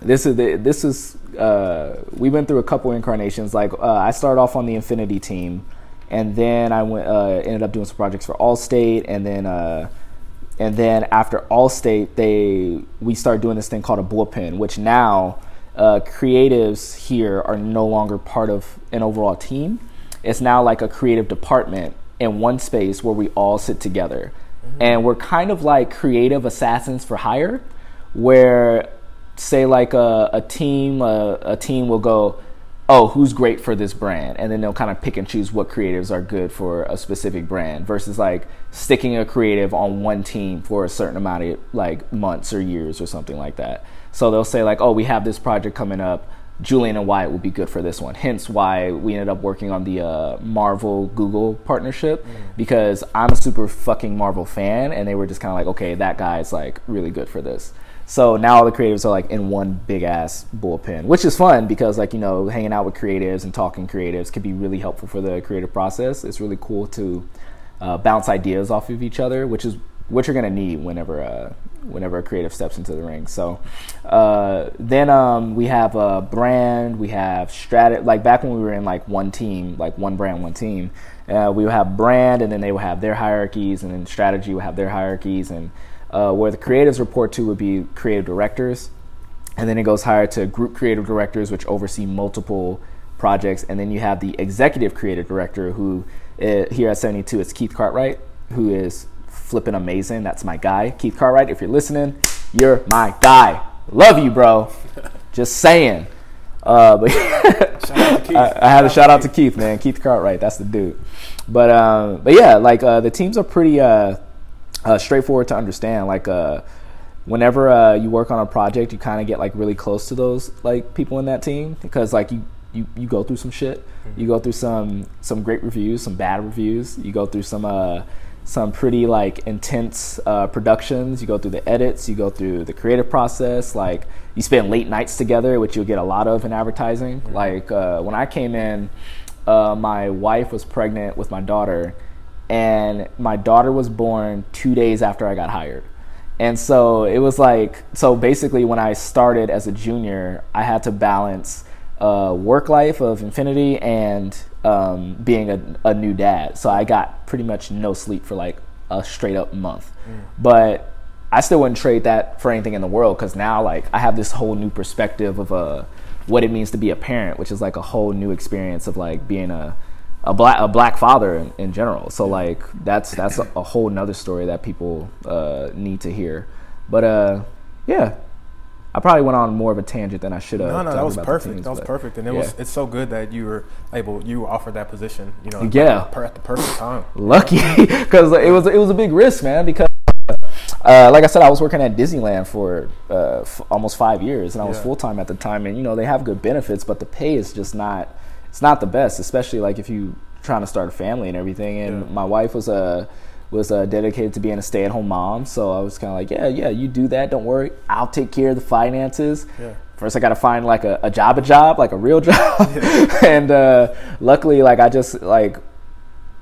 this is the, this is uh, we went through a couple incarnations. Like uh, I started off on the Infiniti team, and then I went uh, ended up doing some projects for Allstate, and then uh, and then after Allstate, they we started doing this thing called a bullpen, which now uh, creatives here are no longer part of an overall team. It's now like a creative department in one space where we all sit together, mm-hmm. and we're kind of like creative assassins for hire, where say like a, a team a, a team will go oh who's great for this brand? And then they'll kind of pick and choose what creatives are good for a specific brand versus like sticking a creative on one team for a certain amount of like months or years or something like that. So they'll say like oh we have this project coming up. Julian and wyatt will be good for this one. Hence why we ended up working on the uh, marvel google partnership mm. because i'm a super fucking marvel fan and they were just kind of like okay that guy's like really good for this so now all the creatives are like in one big ass bullpen, which is fun because like you know hanging out with creatives and talking creatives can be really helpful for the creative process. It's really cool to uh, bounce ideas off of each other, which is what you're gonna need whenever uh, whenever a creative steps into the ring. So uh, then um, we have a brand, we have strategy. Like back when we were in like one team, like one brand, one team, uh, we would have brand, and then they would have their hierarchies, and then strategy would have their hierarchies, and uh, where the creatives report to would be creative directors, and then it goes higher to group creative directors, which oversee multiple projects, and then you have the executive creative director, who uh, here at 72 is Keith Cartwright, who is flipping amazing. That's my guy, Keith Cartwright. If you're listening, you're my guy. Love you, bro. (laughs) Just saying. Uh, but (laughs) I, I, had a shout out to Keith, man. Keith Cartwright, that's the dude. But um, but yeah, like uh, the teams are pretty uh, uh, straightforward to understand. Like uh, whenever uh, you work on a project, you kind of get like really close to those like people in that team because like you you, you go through some shit. Mm-hmm. You go through some some great reviews, some bad reviews. You go through some uh some pretty like intense uh, productions. You go through the edits. You go through the creative process. Like you spend late nights together, which you'll get a lot of in advertising. Mm-hmm. Like uh, when I came in, uh, my wife was pregnant with my daughter and my daughter was born two days after I got hired. And so it was like, so basically, when I started as a junior, I had to balance uh, work life of Infiniti and um, being a, a, new dad. So I got pretty much no sleep for like a straight up month. Mm. But I still wouldn't trade that for anything in the world because now, like, I have this whole new perspective of uh, what it means to be a parent, which is like a whole new experience of like being a a black a black father in, in general. So like that's that's a, a whole nother story that people uh, need to hear. But uh, yeah, I probably went on more of a tangent than I should have. No, no, that was perfect. Teams, that was perfect, and it yeah. was it's so good that you were able you were offered that position. You know, yeah, at, at the perfect time. Lucky, (laughs) because it was it was a big risk, man. Because uh, like I said, I was working at Disneyland for uh, f- almost five years, and I was yeah. full time at the time. And you know, they have good benefits, but the pay is just not it's not the best, especially like if you trying to start a family and everything. And yeah. my wife was a was uh, dedicated to being a stay at home mom, so I was kind of like, yeah, yeah, you do that. Don't worry, I'll take care of the finances. Yeah. First, I got to find like a, a, job, a job, like a real (laughs) job. Yeah. and uh, luckily, like I just like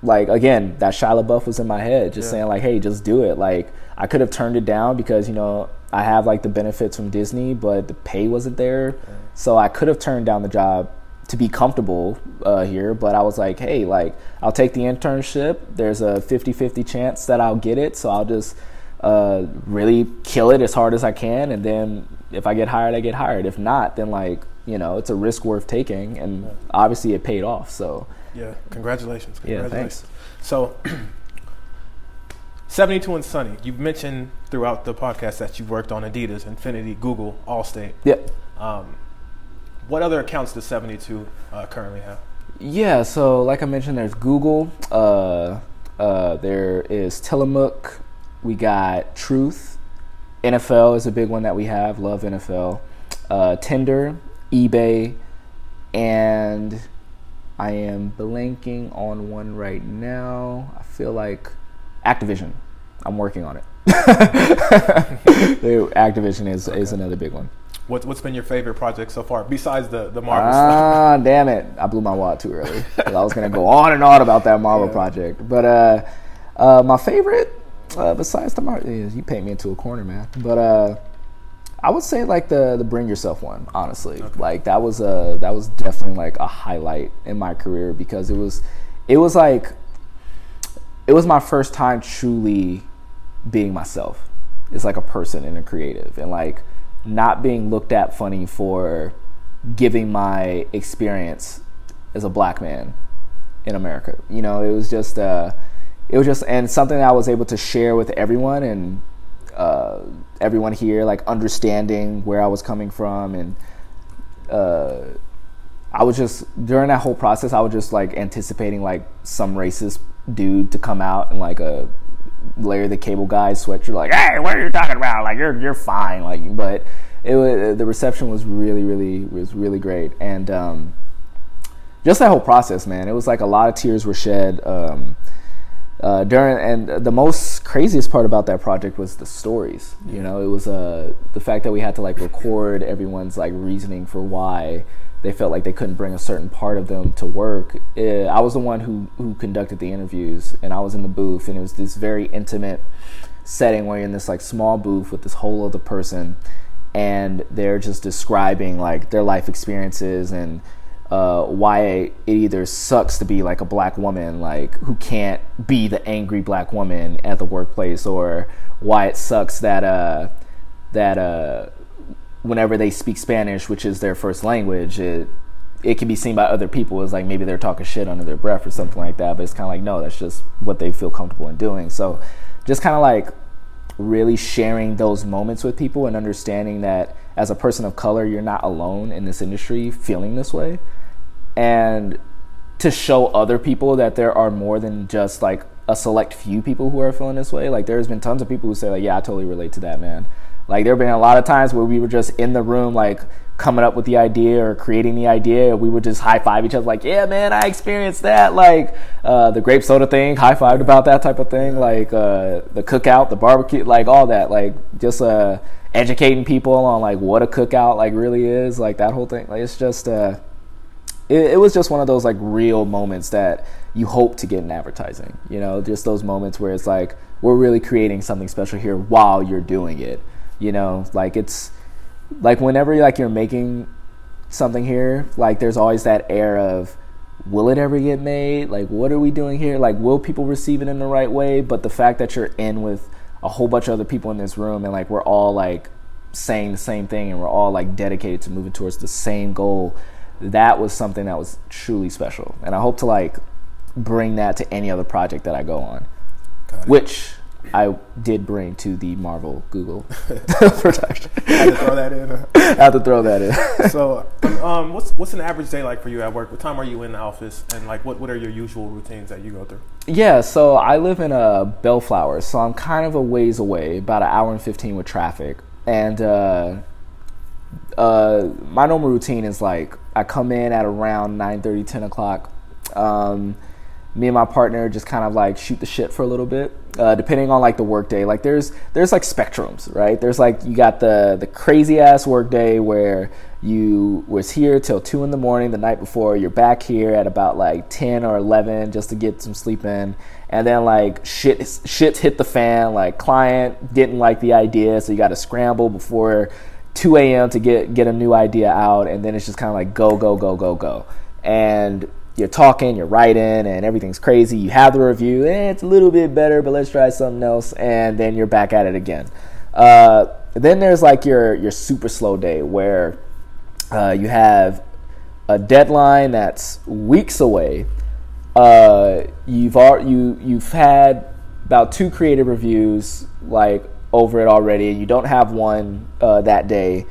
like again, that Shia LaBeouf was in my head, just saying like, hey, just do it. Like I could have turned it down because you know I have like the benefits from Disney, but the pay wasn't there, so I could have turned down the job to be comfortable uh, here, but I was like, hey, like I'll take the internship. There's a 50-50 chance that I'll get it, so I'll just uh, really kill it as hard as I can, and then if I get hired, I get hired. If not, then like you know, it's a risk worth taking, and yeah. obviously it paid off. So yeah, congratulations. congratulations. Yeah, thanks. So. (clears throat) 72 and Sunny, you've mentioned throughout the podcast that you've worked on Adidas, Infiniti, Google, Allstate. Yep. Um, what other accounts does 72 uh, currently have? Yeah, so like I mentioned, there's Google, uh, uh, there is Tillamook, we got Truth, NFL is a big one that we have, love NFL, uh, Tinder, eBay, and I am blanking on one right now. I feel like Activision. I'm working on it. (laughs) (laughs) Activision is, okay. is another big one. What, what's been your favorite project so far, besides the the Marvel ah, stuff? damn it! I blew my wad too early. I was gonna go on and on about that Marvel yeah. project, but uh, uh, my favorite, uh, besides the Marvel, you paint me into a corner, man. But uh, I would say like the the Bring Yourself one, honestly. Okay. Like that was a that was definitely like a highlight in my career because it was it was like it was my first time truly being myself. It's like a person and a creative and like not being looked at funny for giving my experience as a black man in America. You know, it was just uh, it was just and something I was able to share with everyone and uh, everyone here, like understanding where I was coming from and uh, I was just during that whole process, I was just like anticipating like some racist dude to come out and like a Larry the Cable Guy sweatshirt, like, hey, what are you talking about? Like, you're you're fine. Like, but it was, the reception was really, really was really great, and um, just that whole process, man. It was like a lot of tears were shed. Um, uh, during and the most craziest part about that project was the stories. You know, it was uh, the fact that we had to like record everyone's like reasoning for why they felt like they couldn't bring a certain part of them to work. It, I was the one who who conducted the interviews, and I was in the booth, and it was this very intimate setting where you're in this like small booth with this whole other person, and they're just describing like their life experiences and uh, why it either sucks to be like a black woman, like who can't be the angry black woman at the workplace, or why it sucks that uh, that uh, whenever they speak Spanish, which is their first language, it it can be seen by other people as like maybe they're talking shit under their breath or something like that. But it's kind of like no, that's just what they feel comfortable in doing. So just kind of like really sharing those moments with people and understanding that as a person of color, you're not alone in this industry feeling this way, and to show other people that there are more than just like a select few people who are feeling this way. Like there's been tons of people who say like, yeah, I totally relate to that, man. Like there have been a lot of times where we were just in the room, like coming up with the idea or creating the idea. We would just high five each other, like, "Yeah, man, I experienced that." Like uh, the grape soda thing, high fived about that type of thing. Like uh, the cookout, the barbecue, like all that. Like just uh, educating people on like what a cookout like really is. Like that whole thing. Like it's just. Uh, it, it was just one of those like real moments that you hope to get in advertising. You know, just those moments where it's like we're really creating something special here while you're doing it you know like it's like whenever like you're making something here like there's always that air of will it ever get made? Like what are we doing here? Like will people receive it in the right way? But the fact that you're in with a whole bunch of other people in this room and like we're all like saying the same thing and we're all like dedicated to moving towards the same goal that was something that was truly special. And i hope to like bring that to any other project that i go on. Which I did bring to the Marvel Google (laughs) (laughs) production. Had to throw that in. I Had to throw that in. (laughs) so, um, what's what's an average day like for you at work? What time are you in the office, and like what what are your usual routines that you go through? Yeah, so I live in a uh, Bellflower, so I'm kind of a ways away, about an hour and fifteen with traffic, and uh, uh, my normal routine is like I come in at around 9 30, 10 o'clock. Um, me and my partner just kind of like shoot the shit for a little bit uh, depending on like the workday like there's there's like spectrums right? There's like you got the the crazy ass workday where you was here till 2 in the morning the night before. You're back here at about like 10 or 11 just to get some sleep in. And then like shit shit hit the fan like client didn't like the idea so you got to scramble before 2 a.m to get get a new idea out. And then it's just kind of like go go go go go. And you're talking, you're writing, and everything's crazy. You have the review, eh, it's a little bit better, but let's try something else, and then you're back at it again. Uh, then there's like your your super slow day where uh, you have a deadline that's weeks away. Uh, you've you you've had about two creative reviews like over it already, and you don't have one uh, that day,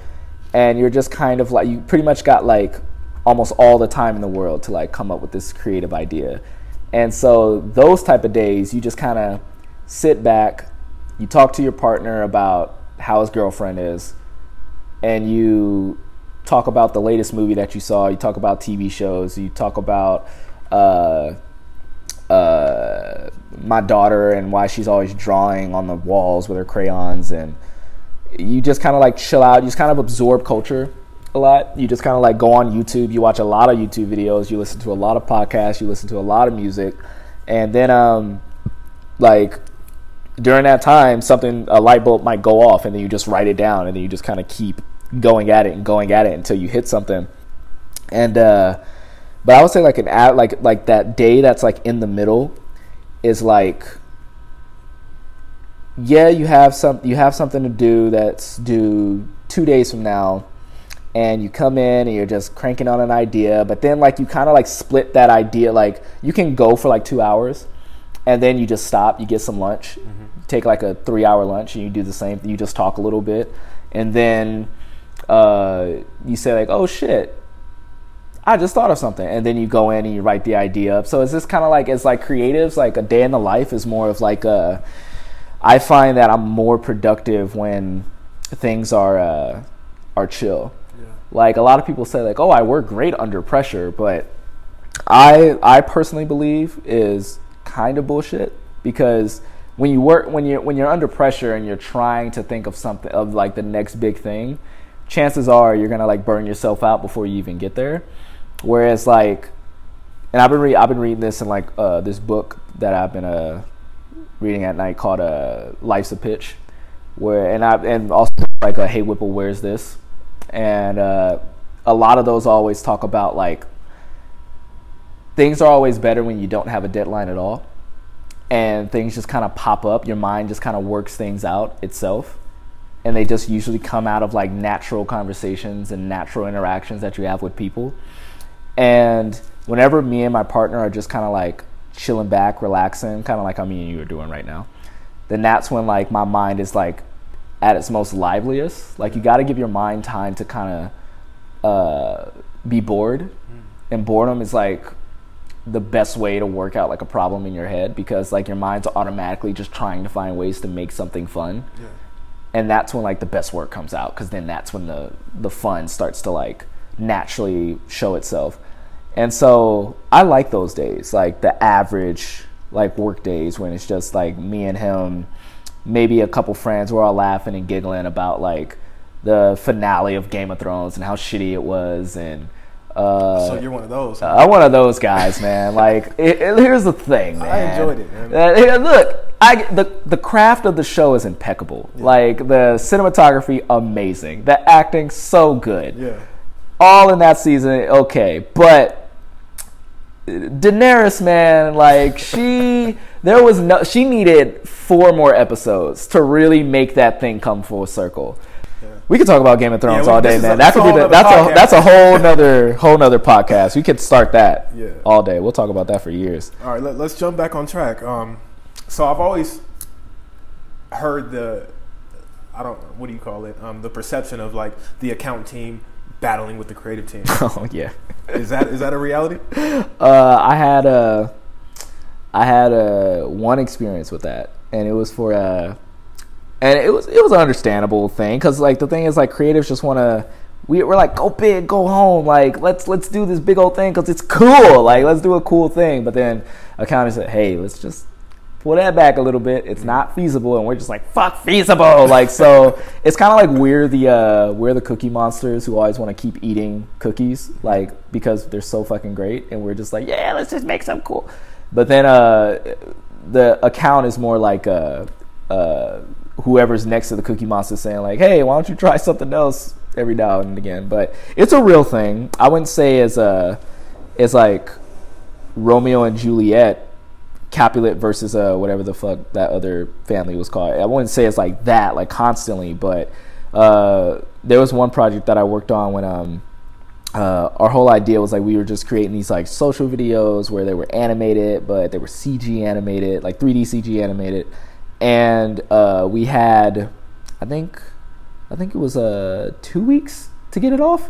and you're just kind of like you pretty much got like almost all the time in the world to like come up with this creative idea. And so those type of days, you just kind of sit back, you talk to your partner about how his girlfriend is, and you talk about the latest movie that you saw. You talk about TV shows. You talk about uh, uh, my daughter and why she's always drawing on the walls with her crayons, and you just kind of like chill out. You just kind of absorb culture a lot. You just kind of like go on YouTube. You watch a lot of YouTube videos. You listen to a lot of podcasts. You listen to a lot of music, and then um, like during that time, something a light bulb might go off, and then you just write it down, and then you just kind of keep going at it and going at it until you hit something. And uh, but I would say like an ad, like like that day that's like in the middle is like yeah, you have some you have something to do that's due two days from now, and you come in and you're just cranking on an idea, but then like you kind of like split that idea. Like you can go for like two hours, and then you just stop. You get some lunch, mm-hmm. take like a three hour lunch, and you do the same. You just talk a little bit, and then uh, you say like, "Oh shit." I just thought of something, and then you go in and you write the idea up. So it's just kind of like it's like creatives, like a day in the life is more of like a. I find that I'm more productive when things are uh, are chill. Like a lot of people say, like, "Oh, I work great under pressure," but I I personally believe is kind of bullshit because when you work when you're when you're under pressure and you're trying to think of something of like the next big thing, chances are you're gonna like burn yourself out before you even get there. Whereas like, and I've been re- I've been reading this in like uh, this book that I've been uh, reading at night called uh, "Life's a Pitch," where and I and also like a Hey Whipple, Squeeze This? And uh, a lot of those always talk about like things are always better when you don't have a deadline at all, and things just kind of pop up. Your mind just kind of works things out itself and they just usually come out of like natural conversations and natural interactions that you have with people. And whenever me and my partner are just kind of like chilling back, relaxing, kind of like how me and you are doing right now, then that's when like my mind is like at its most liveliest. Like you got to give your mind time to kind of uh, be bored, mm. and boredom is like the best way to work out like a problem in your head because like your mind's automatically just trying to find ways to make something fun. Yeah and that's when like the best work comes out because then that's when the the fun starts to like naturally show itself and so i like those days like the average like work days when it's just like me and him maybe a couple friends we're all laughing and giggling about like the finale of game of thrones and how shitty it was and uh, so you're one of those. Huh? I'm one of those guys, man. (laughs) like, it, it, here's the thing, man. I enjoyed it, man. Uh, look, I the the craft of the show is impeccable. Yeah. Like the cinematography, amazing. The acting, so good. Yeah. All in that season, okay, but Daenerys, man, like she, there was no, she needed four more episodes to really make that thing come full circle. We could talk about Game of Thrones yeah, all day, man. that could be the, that's podcast. a that's a whole nother whole nother podcast. We could start that yeah. all day. We'll talk about that for years. All right, let, us jump back on track. Um, so I've always heard the I don't what do you call it? Um, the perception of like the account team battling with the creative team. (laughs) Oh yeah, is that is that a reality? Uh, I had a I had a one experience with that, and it was for a and it was it was an understandable thing because like the thing is like creatives just want to we, we're like go big go home like let's let's do this big old thing because it's cool like let's do a cool thing but then accounting said hey let's just pull that back a little bit it's not feasible and we're just like fuck feasible (laughs) like so it's kind of like we're the uh, we're the cookie monsters who always want to keep eating cookies like because they're so fucking great and we're just like yeah let's just make some cool but then uh the account is more like uh uh whoever's next to the Cookie Monster saying like, "Hey, why don't you try something else every now and again?" But it's a real thing. I wouldn't say as a as like Romeo and Juliet, Capulet versus uh whatever the fuck that other family was called. I wouldn't say it's like that like constantly, but uh, there was one project that I worked on when um uh, our whole idea was like we were just creating these like social videos where they were animated, but they were CG animated, like 3D CG animated, and uh, we had, I think, I think it was uh, two weeks to get it off,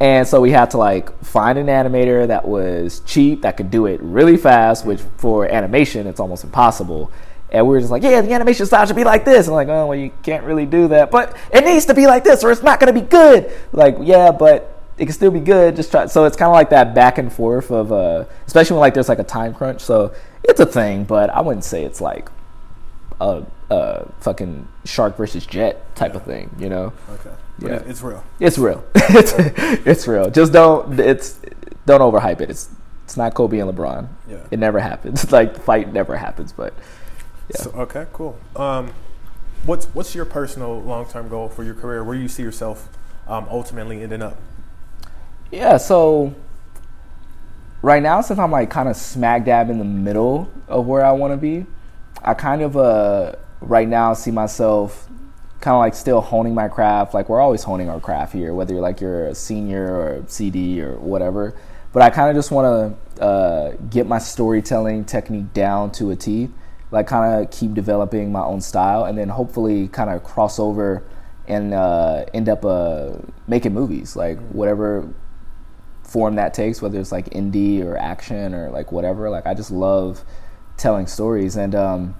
and so we had to like find an animator that was cheap that could do it really fast, which for animation it's almost impossible. And we were just like, yeah, the animation style should be like this. And like, oh, well, you can't really do that, but it needs to be like this, or it's not going to be good. Like, yeah, but it can still be good. Just try. So it's kind of like that back and forth of, uh, especially when like there's like a time crunch. So it's a thing, but I wouldn't say it's like a, a fucking shark versus jet type of thing. You know? Okay. But Yeah. it- it's real. It's real. (laughs) it's, it's real. Just don't. It's don't overhype it. It's it's not Kobe and LeBron. Yeah. It never happens. (laughs) Like the fight never happens. But Yeah. So, okay, cool. Um, what's what's your personal long term goal for your career? Where do you see yourself um, ultimately ending up? Yeah, so right now, since I'm like kind of smack dab in the middle of where I want to be, I kind of uh right now see myself kind of like still honing my craft. Like we're always honing our craft here, whether you're like you're a senior or a CD or whatever. But I kind of just want to uh, get my storytelling technique down to a T. Like kind of keep developing my own style, and then hopefully kind of cross over and uh, end up uh, making movies, like whatever form that takes, whether it's like indie or action or like whatever. Like I just love telling stories, and um,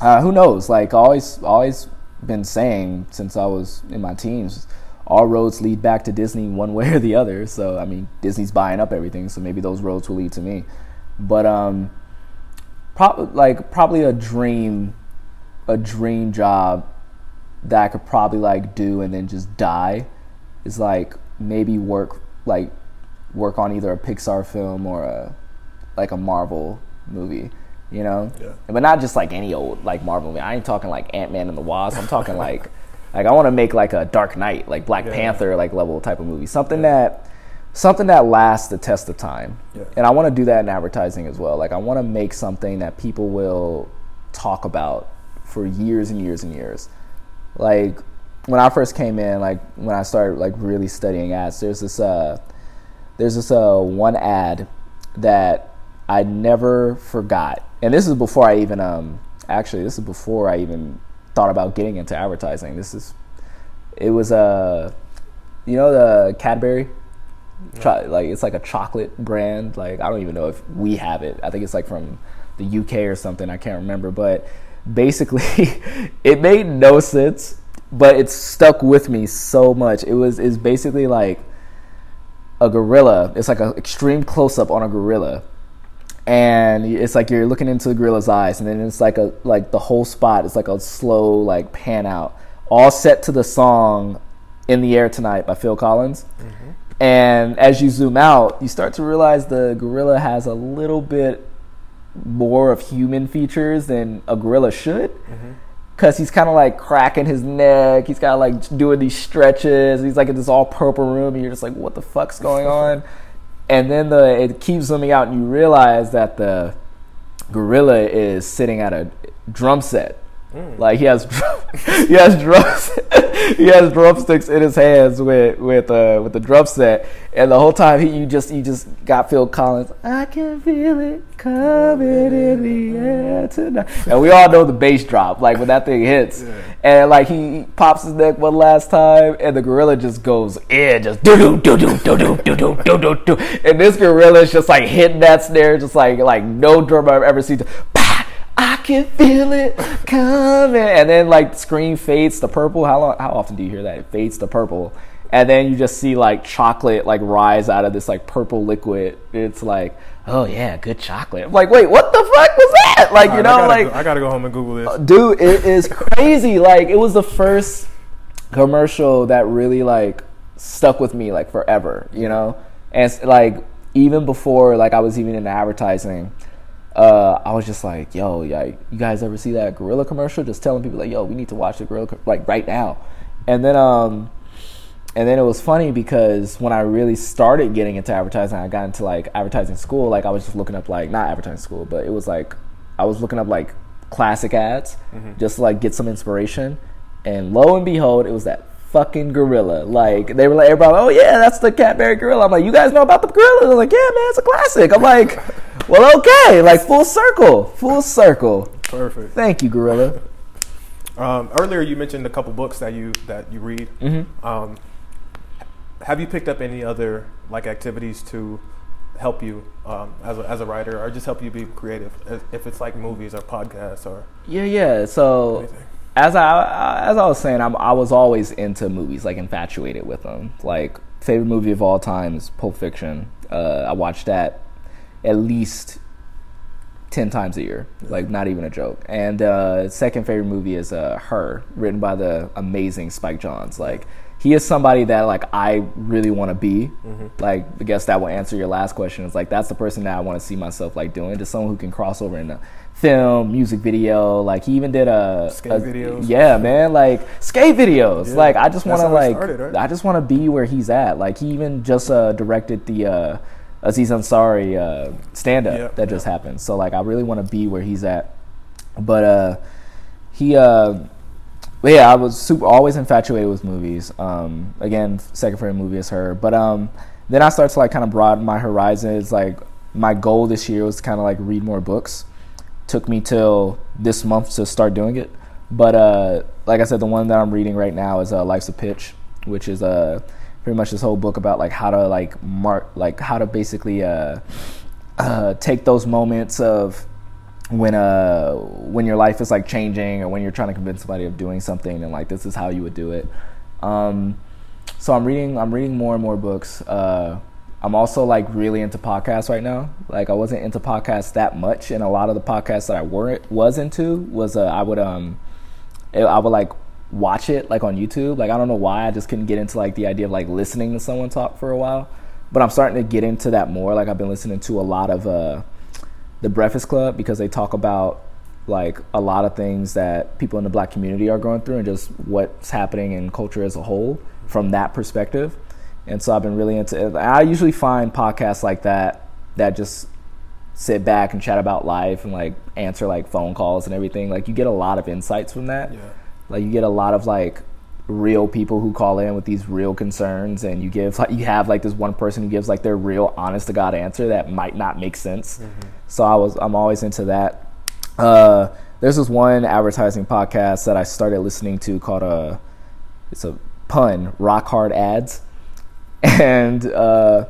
uh, who knows? Like always, always been saying since I was in my teens, all roads lead back to Disney one way or the other. So I mean, Disney's buying up everything, so maybe those roads will lead to me. But um, probably like probably a dream, a dream job that I could probably like do and then just die is like maybe work like work on either a Pixar film or a like a Marvel movie, you know? Yeah. But not just like any old like Marvel movie. I ain't talking like Ant Man and the Wasp. I'm talking (laughs) like like I want to make like a Dark Knight, like Black Yeah. Panther like level type of movie. Something that something that lasts the test of time. Yeah. And I want to do that in advertising as well. Like I want to make something that people will talk about for years and years and years. Like when I first came in, like when I started like really studying ads, there's this uh there's this uh one ad that I never forgot. And this is before I even um actually this is before I even thought about getting into advertising. This is it was uh you know the Cadbury like it's like a chocolate brand. Like I don't even know if we have it. I think it's like from the UK or something. I can't remember, but basically (laughs) it made no sense, but it stuck with me so much. It was is basically like a gorilla. It's like an extreme close up on a gorilla. And it's like you're looking into the gorilla's eyes, and then it's like a like the whole spot is like a slow like pan out, all set to the song "In the Air Tonight" by Phil Collins. Mm-hmm. And as you zoom out, you start to realize the gorilla has a little bit more of human features than a gorilla should. Mm-hmm. Cause he's kind of like cracking his neck. He's got like doing these stretches. He's like in this all purple room, and you're just like, "What the fuck's going on?" (laughs) And then the it keeps zooming out, and you realize that the gorilla is sitting at a drum set. Like he has, (laughs) he has drums, (laughs) he has drumsticks in his hands with with uh, with the drum set, and the whole time he you just you just got Phil Collins. I can feel it coming in the air tonight, and we all know the bass drop like when that thing hits, and like he pops his neck one last time, and the gorilla just goes in, just do do do do do do do do do do and this gorilla is just like hitting that snare, just like like no drummer I've ever seen. Bah! I can feel it coming, and then like the screen fades to purple. How long? How often do you hear that? It fades to purple, and then you just see like chocolate like rise out of this like purple liquid. It's like, oh yeah, good chocolate. I'm like, wait, what the fuck was that? Like you right, know, I like go, I gotta go home and Google this. Uh, dude it is crazy like it was the first commercial that really like stuck with me like forever you know and like even before like i was even in advertising uh, I was just like, yo, like, you guys ever see that gorilla commercial? Just telling people like, yo, we need to watch the gorilla, co- like right now. And then, um, and then it was funny because when I really started getting into advertising, I got into like advertising school. Like I was just looking up like not advertising school, but it was like I was looking up like classic ads just to like get some inspiration. And lo and behold, it was that fucking gorilla. Like they were like everybody, oh yeah, that's the Cadbury gorilla. I'm like, you guys know about the gorilla? They're like, yeah, man, it's a classic. I'm like, well, okay, like full circle, full circle. Perfect. Thank you, gorilla. Um, earlier, you mentioned a couple books that you that you read. Mm-hmm. Um, have you picked up any other like activities to help you um, as a, as a writer, or just help you be creative? If- it's like movies or podcasts or Yeah, yeah. So anything. as I as I was saying, I'm, I was always into movies, like infatuated with them. Like favorite movie of all time is Pulp Fiction. Uh, I watched that at least ten times a year, like not even a joke. And uh, second favorite movie is uh, Her, written by the amazing Spike Jonze. Like he is somebody that like I really want to be. Like I guess that will answer your last question. It's like that's the person that I want to see myself like doing. Just someone who can cross over into film, music video. Like he even did a, Skate a- videos. Yeah, man. Like skate videos. Yeah. Like I just want to like started, right? I just want to be where he's at. Like he even just uh, directed the uh, Aziz Ansari uh, stand up Yeah, that just happened. So like I really want to be where he's at. But uh, he uh, but yeah, I was super always infatuated with movies. Um, again, second favorite movie is her. But um, then I started to like kind of broaden my horizons. Like my goal this year was to kind of like read more books. Took me till this month to start doing it. But uh, like I said, the one that I'm reading right now is uh, Life's a Pitch, which is uh, pretty much this whole book about like how to like mark like how to basically uh, uh, take those moments of when uh when your life is like changing or when you're trying to convince somebody of doing something and like this is how you would do it. Um so i'm reading i'm reading more and more books. Uh i'm also like really into podcasts right now. Like i wasn't into podcasts that much and a lot of the podcasts that i weren't was into was uh, i would um i would like watch it like on youtube like i don't know why i just couldn't get into like the idea of like listening to someone talk for a while but i'm starting to get into that more like i've been listening to a lot of uh the Breakfast Club because they talk about like a lot of things that people in the black community are going through and just what's happening in culture as a whole from that perspective. And so I've been really into it. I usually find podcasts like that that just sit back and chat about life and like answer like phone calls and everything. Like you get a lot of insights from that. Yeah. Like you get a lot of like real people who call in with these real concerns and you give like you have like this one person who gives like their real honest to god answer that might not make sense. So i was i'm always into that. Uh there's this one advertising podcast that i started listening to called uh it's a pun rock hard ads. (laughs) And uh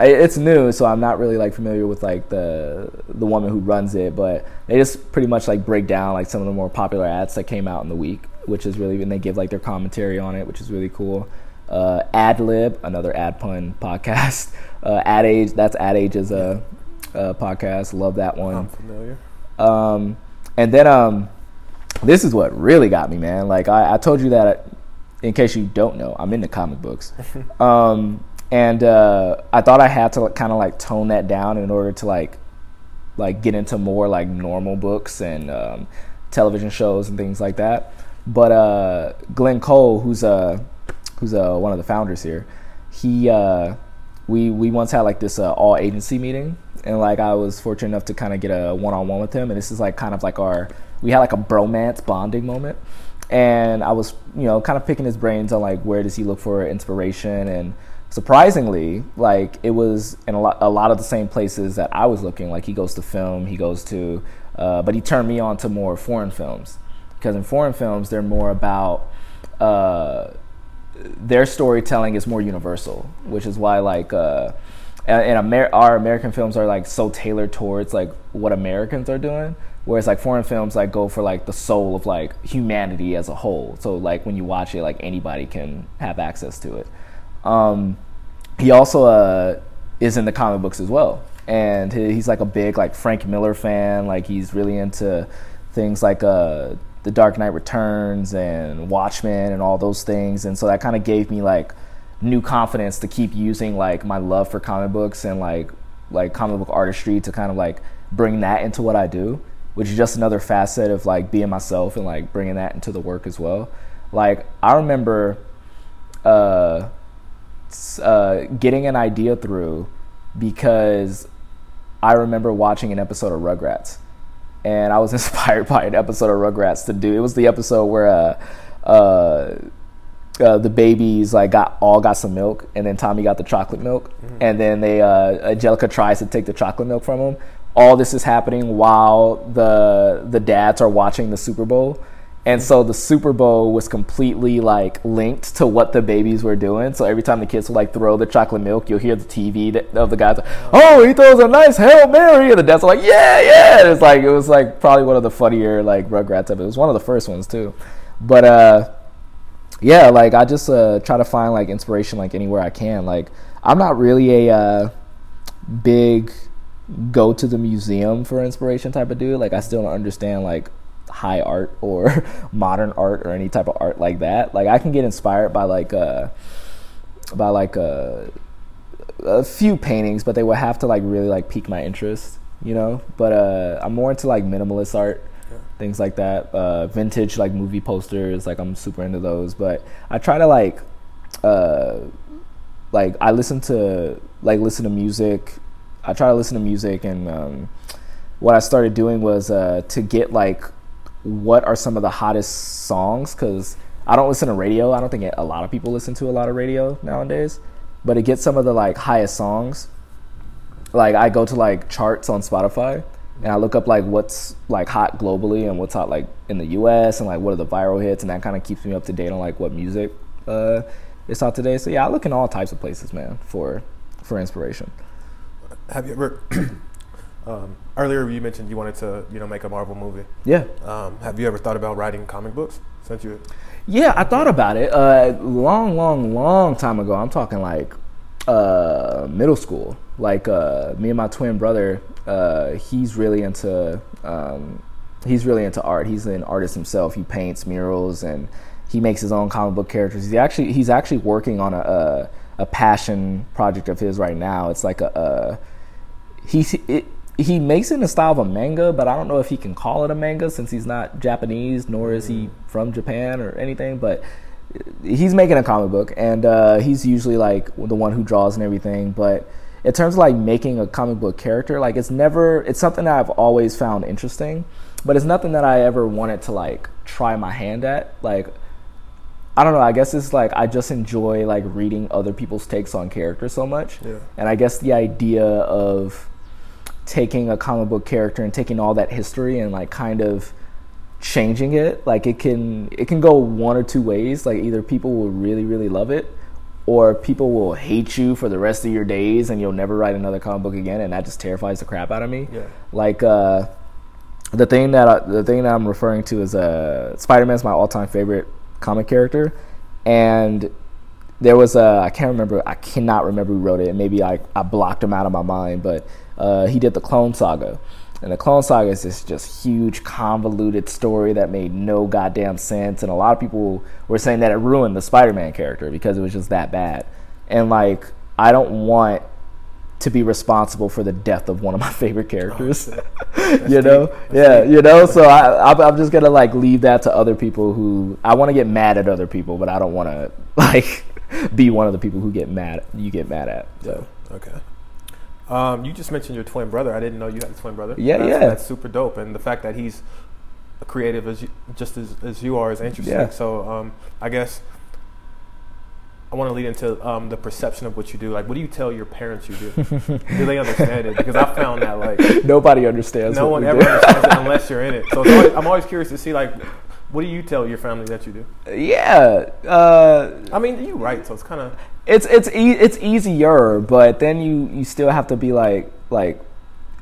I, it's new so i'm not really like familiar with like the the woman who runs it but they just pretty much like break down like some of the more popular ads that came out in the week which is really and they give like their commentary on it which is really cool. Uh ad lib another ad pun (laughs) podcast. Uh ad age that's ad age's uh, uh podcast. Love that one. I'm familiar. um, and then um, this is what really got me, man. Like I, I told you that, in case you don't know, I'm into comic books, (laughs) um, and uh, I thought I had to kind of like tone that down in order to like like get into more like normal books and um, television shows and things like that. But uh, Glenn Cole, who's uh, who's uh, one of the founders here, he uh, we we once had like this uh, all agency meeting, and like I was fortunate enough to kind of get a one on one with him, and this is like kind of like our we had like a bromance bonding moment, and I was you know kind of picking his brains on like where does he look for inspiration and surprisingly like it was in a lot a lot of the same places that I was looking like he goes to film he goes to uh, but he turned me on to more foreign films because in foreign films they're more about uh, their storytelling is more universal, which is why like uh, and Amer- our American films are like so tailored towards like what Americans are doing, whereas like foreign films like go for like the soul of like humanity as a whole. So like when you watch it, like anybody can have access to it. Um, he also uh, is in the comic books as well, and he, he's like a big like Frank Miller fan. Like he's really into things like uh, The Dark Knight Returns and Watchmen and all those things, and so that kind of gave me like new confidence to keep using like my love for comic books and like like comic book artistry to kind of like bring that into what I do, which is just another facet of like being myself and like bringing that into the work as well. Like I remember uh, uh, getting an idea through because I remember watching an episode of Rugrats, and I was (laughs) inspired by an episode of Rugrats to do. It was the episode where uh, uh, uh, the babies like got all got some milk, and then Tommy got the chocolate milk, mm-hmm. and then they uh, Angelica tries to take the chocolate milk from him. All this is happening while the the dads are watching the Super Bowl and so the Super Bowl was completely like linked to what the babies were doing. So every time the kids would like throw the chocolate milk, you'll hear the TV of the guys, like, "Oh, he throws a nice hail mary," and the dads are like, "Yeah, yeah." And it's like it was like probably one of the funnier like Rugrats ever. It was one of the first ones too, but uh, yeah, like I just uh try to find like inspiration like anywhere I can. Like I'm not really a uh, big go to the museum for inspiration type of dude. Like I still don't understand like high art or (laughs) modern art or any type of art like that. Like I can get inspired by like uh by like uh, a few paintings, but they would have to like really like pique my interest, you know. But uh, I'm more into like minimalist art, yeah. things like that. Uh, vintage like movie posters, like I'm super into those. But I try to like uh, like I listen to like listen to music. I try to listen to music and um, what I started doing was uh, to get like what are some of the hottest songs because I don't listen to radio. I don't think a lot of people listen to a lot of radio nowadays, but it gets some of the like highest songs. Like I go to like charts on Spotify and I look up like what's like hot globally and what's hot like in the U.S. and like what are the viral hits, and that kind of keeps me up to date on like what music uh, is hot today. So yeah, I look in all types of places, man, for for inspiration. Have you ever (clears throat) um, earlier you mentioned you wanted to you know make a Marvel movie. Yeah. Um, have you ever thought about writing comic books since you? Yeah, I thought about it. Uh, long, long, long time ago. I'm talking like uh, middle school. Like uh, me and my twin brother. Uh, he's really into. Um, he's really into art. He's an artist himself. He paints murals and he makes his own comic book characters. He actually he's actually working on a, a, a passion project of his right now. It's like a, a he's it, he makes it in the style of a manga, but I don't know if he can call it a manga since he's not Japanese, nor is he from Japan or anything. But he's making a comic book, and uh, he's usually like the one who draws and everything. But in terms of like making a comic book character, like it's never it's something that I've always found interesting, but it's nothing that I ever wanted to like try my hand at. Like I don't know. I guess it's like I just enjoy like reading other people's takes on characters so much, yeah. and I guess the idea of taking a comic book character and taking all that history and like kind of changing it like it can it can go one or two ways. Like either people will really really love it or people will hate you for the rest of your days and you'll never write another comic book again and that just terrifies the crap out of me. Yeah. like uh the thing that I, the thing that I'm referring to is uh Spider-Man's my all-time favorite comic character. And there was a I can't remember I cannot remember who wrote it. Maybe I, I blocked him out of my mind but uh, he did the Clone Saga. And the Clone Saga is this just huge, convoluted story that made no goddamn sense. And a lot of people were saying that it ruined the Spider Man character because it was just that bad. And like, I don't want to be responsible for the death of one of my (laughs) favorite characters. Oh, (laughs) you know, yeah, deep. you know. So I, I'm just gonna like leave that to other people who I want to get mad at other people, but I don't want to (laughs) like be one of the people who get mad. You get mad at. So okay. Um, you just mentioned your twin brother. I didn't know you had a twin brother. Yeah, that's, yeah. That's super dope, and the fact that he's creative as you, just as, as you are is interesting. Yeah. So um, I guess I want to lead into um, the perception of what you do. Like, what do you tell your parents you do? (laughs) do they understand it? Because I found that like (laughs) nobody understands. No one ever understands it (laughs) unless you're in it. So always, I'm always curious to see like. What do you tell your family that you do? Yeah, uh, I mean, you write, so it's kind of it's it's e- it's easier, but then you you still have to be like like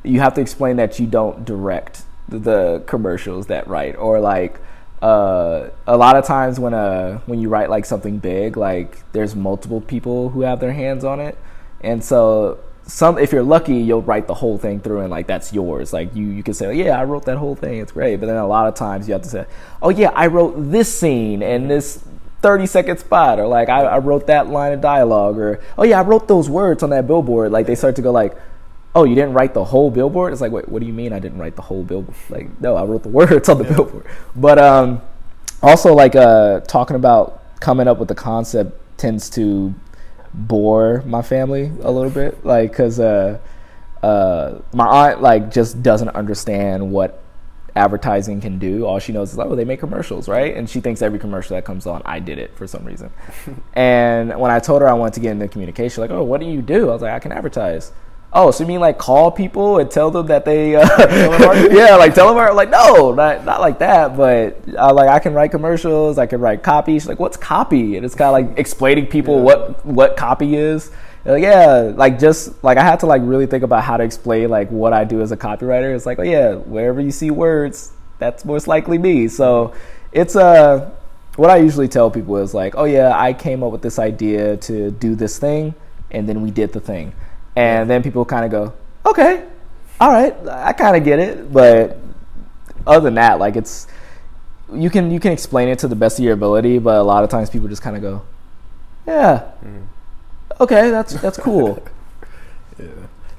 you have to explain that you don't direct the commercials that write or like uh, a lot of times when uh when you write like something big like there's multiple people who have their hands on it. And so some if you're lucky you'll write the whole thing through and like that's yours. Like you you can say yeah i wrote that whole thing. It's great. But then a lot of times you have to say oh yeah i wrote this scene and this 30 second spot or like I, I, wrote that line of dialogue or oh yeah i wrote those words on that billboard. Like they start to go like oh you didn't write the whole billboard? It's like wait what do you mean i didn't write the whole billboard like no i wrote the (laughs) words on the yeah. billboard. But um also like uh talking about coming up with the concept tends to bore my family a little bit, like because uh, uh, my aunt like just doesn't understand what advertising can do. All she knows is oh they make commercials, right? And she thinks every commercial that comes on, I did it for some reason. (laughs) and when I told her I wanted to get into communication, like oh what do you do? I was like I can advertise. Oh, so you mean like call people and tell them that they, uh, (laughs) yeah, like tell them, like no, not not like that, but uh, like I can write commercials, I can write copy. She's like, what's copy? And it's kind of like explaining people yeah. what what copy is. Like, yeah, like just like I had to like really think about how to explain like what I do as a copywriter. It's like, oh yeah, wherever you see words, that's most likely me. So it's a uh, what I usually tell people is like, oh yeah, I came up with this idea to do this thing, and then we did the thing and then people kind of go, okay, all right, I kind of get it. But other than that, like it's you can you can explain it to the best of your ability, but a lot of times people just kind of go, yeah, mm. Okay, that's that's cool. (laughs) yeah.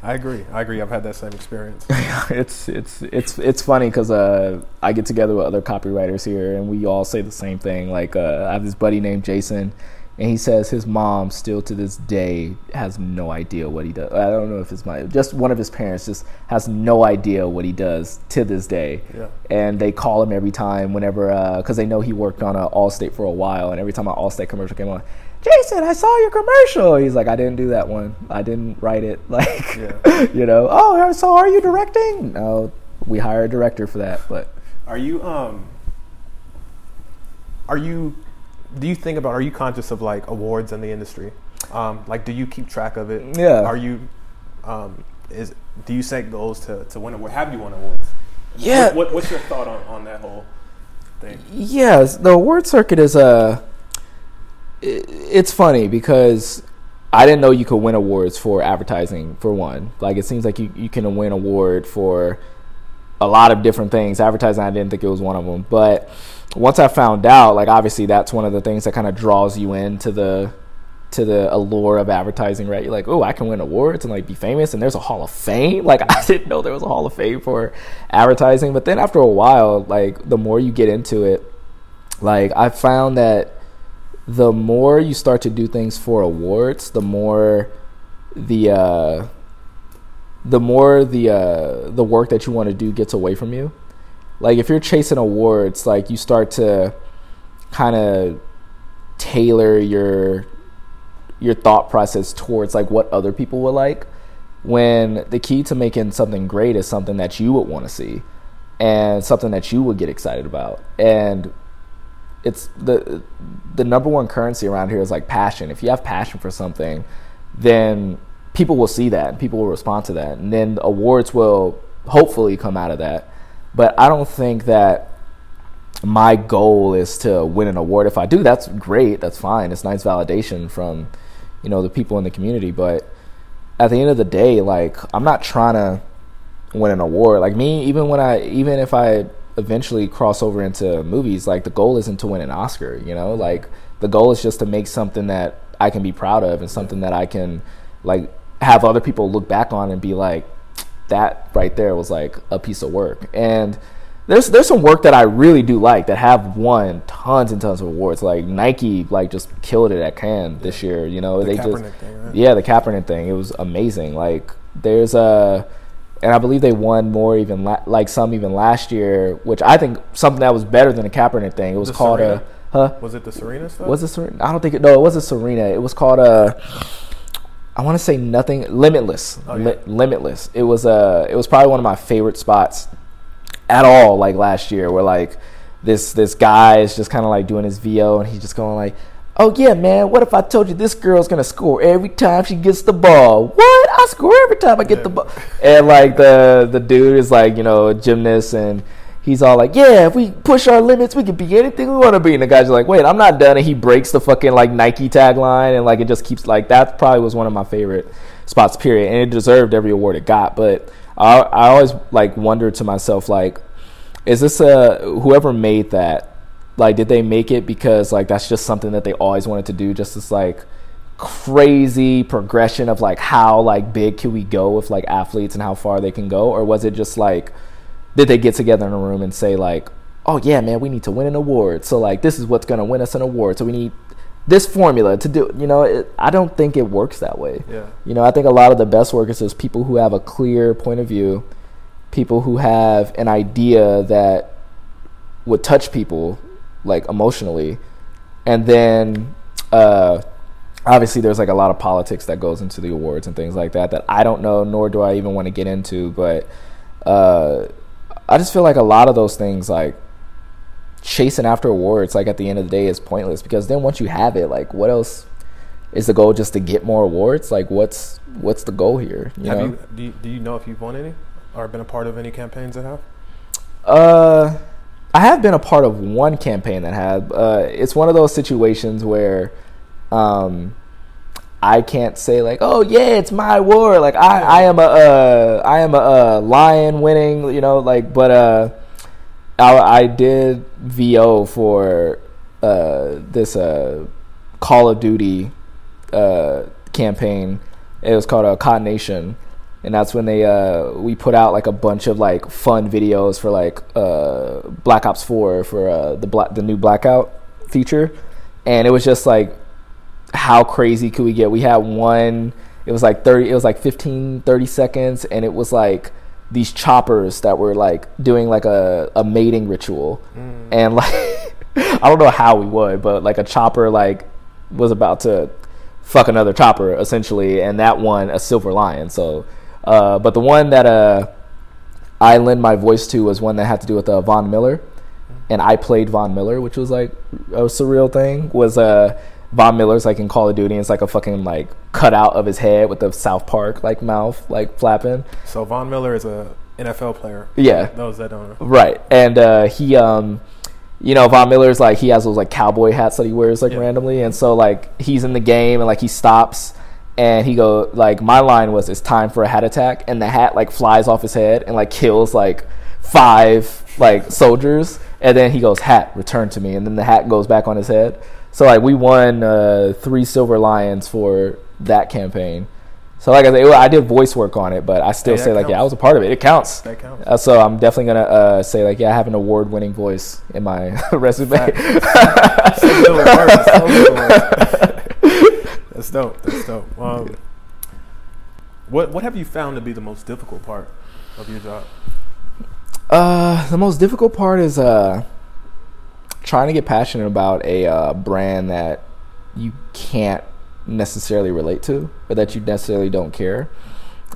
I agree. I agree. I've had that same experience. (laughs) it's it's it's it's funny because uh, I get together with other copywriters here, and we all say the same thing. Like uh, I have this buddy named Jason, and he says his mom still to this day has no idea what he does. I don't know if it's my just one of his parents just has no idea what he does to this day. Yeah. And they call him every time whenever because uh, they know he worked on a Allstate for a while, and every time an Allstate commercial came on, Jason, I saw your commercial. He's like, I didn't do that one. I didn't write it. (laughs) Like, yeah. (laughs) you know, oh, so are you directing? No, we hire a director for that. But are you um are you do you think about? Are you conscious of like awards in the industry? Um, like, do you keep track of it? Yeah. Are you? Um, is do you set goals to to win award? Have you won awards? Yeah. What, what, what's your thought on on that whole thing? Yes, the award circuit is a. Uh, it's funny because I didn't know you could win awards for advertising for one. Like it seems like you, you can win award for a lot of different things. Advertising, I didn't think it was one of them, but once I found out, like obviously that's one of the things that kind of draws you into the to the allure of advertising, right? You're like, oh, I can win awards and like be famous, and there's a Hall of Fame. (laughs) Like I didn't know there was a Hall of Fame for advertising, but then after a while, like the more you get into it, like I found that the more you start to do things for awards, the more the uh, the more the uh, the work that you want to do gets away from you. Like if you're chasing awards, like you start to kind of tailor your your thought process towards like what other people would like when the key to making something great is something that you would want to see and something that you would get excited about. And it's the the number one currency around here is like passion if you have passion for something then people will see that and people will respond to that and then awards will hopefully come out of that but I don't think that my goal is to win an award. If I do, that's great. That's fine. It's nice validation from, you know, the people in the community. But at the end of the day, like I'm not trying to win an award. Like me, even when I, even if I eventually cross over into movies, like the goal isn't to win an Oscar. You know, like the goal is just to make something that I can be proud of and something that I can like have other people look back on and be like, that right there was like a piece of work. And there's there's some work that I really do like that have won tons and tons of awards. Like Nike, like just killed it at Cannes this year. You know, the they Kaepernick just thing, right? yeah, the Kaepernick thing. It was amazing. Like there's a. And I believe they won more even la- like some even last year, which I think something that was better than the Kaepernick thing. It was the called Serena? a huh? Was it the Serena stuff? Was it Serena? I don't think it. No, it wasn't Serena. It was called a. I want to say nothing limitless, Oh, yeah. Li- limitless. It was uh, it was probably one of my favorite spots at all. Like last year, where like this this guy is just kind of like doing his VO, and he's just going like, "Oh yeah, man, what if I told you this girl's gonna score every time she gets the ball? What? I score every time I get the ball." And like the the dude is like you know a gymnast and. He's all like, yeah, if we push our limits, we can be anything we want to be. And the guy's like, wait, I'm not done. And he breaks the fucking like Nike tagline, and like it just keeps like that. Probably was one of my favorite spots, period. And it deserved every award it got. But I, I always like wondered to myself, like, is this a whoever made that? Like, did they make it because like that's just something that they always wanted to do? Just this like crazy progression of like how like big can we go with like athletes and how far they can go, or was it just like did they get together in a room and say like, "Oh yeah, man, we need to win an award. So like this is what's going to win us an award. So we need this formula to do. You know, it, I don't think it works that way. Yeah. You know, I think a lot of the best workers is people who have a clear point of view, people who have an idea that would touch people like emotionally, and then uh, obviously there's like a lot of politics that goes into the awards and things like that that I don't know, nor do I even want to get into. But uh, I just feel like a lot of those things like chasing after awards like at the end of the day is pointless because then once you have it like what else is the goal just to get more awards like what's what's the goal here you have know you do, you do you know if you've won any or been a part of any campaigns that have? uh i have been a part of one campaign that had uh it's one of those situations where um I can't say like, oh yeah, it's my war. Like I, I am a, uh, I am a, uh lion winning, you know. Like, but uh, I, I did VO for uh, this uh, Call of Duty uh, campaign. It was called a uh, Nation, and that's when they uh, we put out like a bunch of like fun videos for like uh, Black Ops Four for uh, the black the new Blackout feature, and it was just like how crazy could we get? We had one. It was like 30 it was like 15 30 seconds and it was like these choppers that were like doing like a, a mating ritual and (laughs) like i don't know how we would but like a chopper like was about to fuck another chopper essentially and that one a silver lion so uh, but the one that uh, i lend my voice to was one that had to do with uh, von miller and i played von miller which was like a surreal thing was uh Von Miller's like in Call of Duty, and it's like a fucking like cutout of his head with the South Park like mouth like flapping. So Von Miller is a NFL player. Yeah. Those that don't know. Right, and uh, he, um, you know, Von Miller's like he has those like cowboy hats that he wears like Yeah. randomly, and so like he's in the game and like he stops and he go like my line was it's time for a hat attack, and the hat like flies off his head and like kills like five like soldiers, and then he goes hat return to me, and then the hat goes back on his head. So like we won uh, three silver lions for that campaign. So like I said, I did voice work on it, but I still that say like yeah, I was a part of it. It counts. That counts. Uh, so I'm definitely gonna uh, say like yeah, I have an award-winning voice in my (laughs) resume. (laughs) So good work. So good work. That's dope. That's dope. (laughs) Um, what what have you found to be the most difficult part of your job? Uh, the most difficult part is uh, trying to get passionate about a uh, brand that you can't necessarily relate to, or that you necessarily don't care.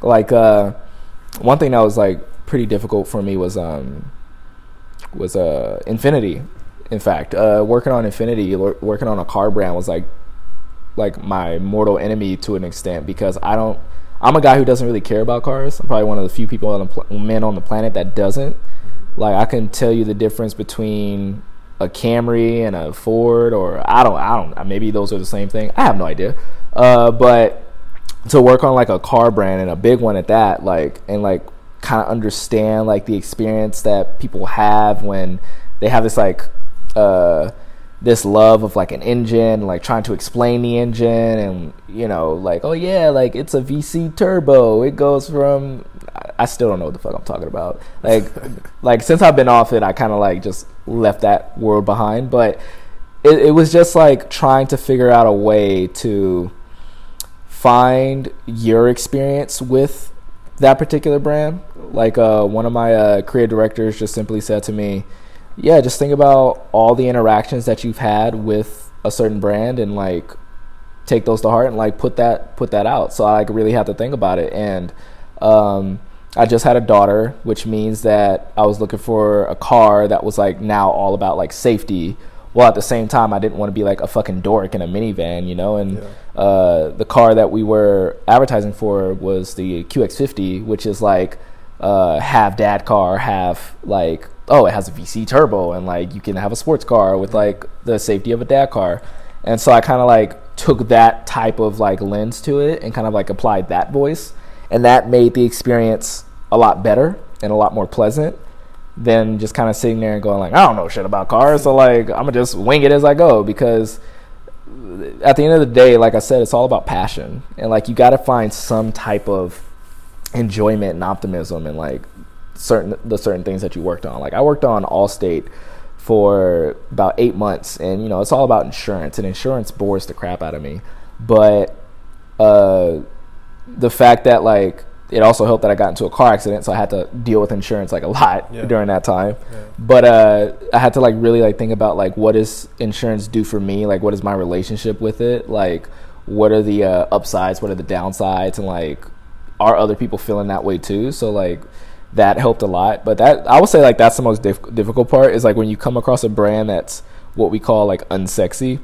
Like uh, one thing that was like pretty difficult for me was um was uh Infiniti. In fact, uh, working on Infiniti, working on a car brand was like like my mortal enemy to an extent because I don't. I'm a guy who doesn't really care about cars. I'm probably one of the few people on the pl- men on the planet that doesn't. Like I can tell you the difference between a Camry and a Ford, or I don't, I don't. Maybe those are the same thing. I have no idea. Uh, but to work on like a car brand and a big one at that, like and like kind of understand like the experience that people have when they have this like uh this love of like an engine, like trying to explain the engine and you know, like, oh yeah, like it's a VC turbo. It goes from I- still don't know what the fuck I'm talking about. Like (laughs) like since I've been off it, I kind of like just left that world behind, but it, it was just like trying to figure out a way to find your experience with that particular brand. Like uh, one of my uh, creative directors just simply said to me, "Yeah, just think about all the interactions that you've had with a certain brand and like take those to heart and like put that put that out." So I like really have to think about it and. Um, I just had a daughter, which means that I was looking for a car that was like now all about like safety, while at the same time I didn't want to be like a fucking dork in a minivan, you know. And Yeah. uh, the car that we were advertising for was the QX50, which is like uh, half dad car, half like oh it has a VC turbo, and like you can have a sports car with like the safety of a dad car. And so I kind of like took that type of like lens to it and kind of like applied that voice, and that made the experience a lot better and a lot more pleasant than just kind of sitting there and going like I don't know shit about cars, so like I'm gonna just wing it as I go. Because at the end of the day, like I said, it's all about passion, and like you got to find some type of enjoyment and optimism and like certain the certain things that you worked on. Like I worked on Allstate for about eight months, and you know it's all about insurance, and insurance bores the crap out of me. But uh, the fact that like it also helped that I got into a car accident, so I had to deal with insurance like a lot Yeah. (laughs) during that time. Yeah. But uh, I had to like really like think about like what does insurance do for me? Like what is my relationship with it? Like what are the uh, upsides? What are the downsides? And like are other people feeling that way too? So like that helped a lot. But that I would say like that's the most diff- difficult part is like when you come across a brand that's what we call like unsexy.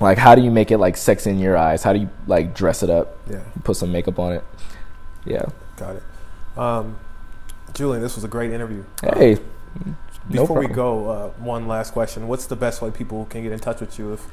Like how do you make it like sexy in your eyes? How do you like dress it up? Yeah, Put some makeup on it. Yeah. got it. Um, Julian, this was a great interview. Hey. no Before we go, uh, one last question. What's the best way people can get in touch with you if,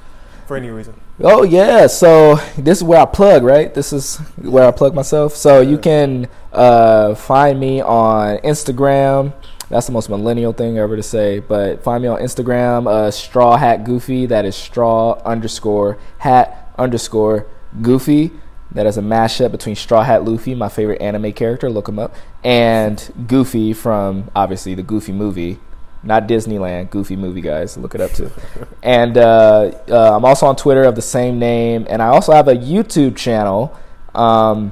for any reason? Oh yeah, so this is where I plug, right? This is where I plug myself. So you can uh, find me on Instagram. That's the most millennial thing ever to say, but find me on Instagram, uh, Straw Hat Goofy. That is Straw underscore Hat underscore Goofy. That is a mashup between Straw Hat Luffy, my favorite anime character. Look him up, and Goofy from obviously the Goofy movie, not Disneyland. Goofy movie, guys. Look it up too. (laughs) and uh, uh, I'm also on Twitter of the same name, and I also have a YouTube channel. Um,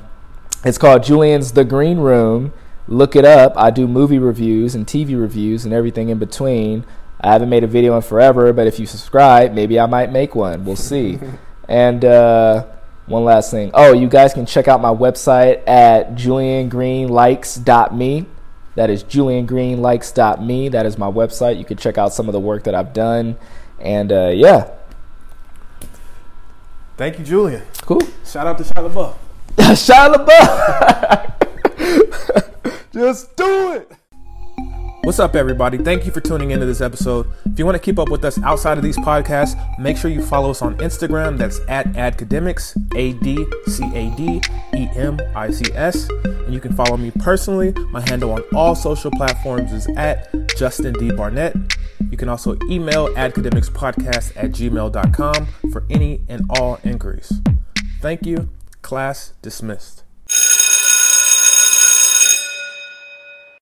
it's called Julian's The Green Room. Look it up. I do movie reviews and TV reviews and everything in between. I haven't made a video in forever, but if you subscribe, maybe I might make one. We'll see. (laughs) and uh, one last thing. Oh, you guys can check out my website at juliangreenlikes.me. That is juliangreenlikes.me. That is my website. You can check out some of the work that I've done. And uh, yeah, Thank you, Julian. cool. Shout out to Shia LaBeouf. (laughs) Shia LaBeouf. (laughs) Just do it. What's up, everybody? Thank you for tuning into this episode. If you want to keep up with us outside of these podcasts, make sure you follow us on Instagram. That's at Adcademics, A D C A D E M I C S. And you can follow me personally. My handle on all social platforms is at Justin D. Barnett. You can also email academicspodcast at gmail.com for any and all inquiries. Thank you. Class dismissed.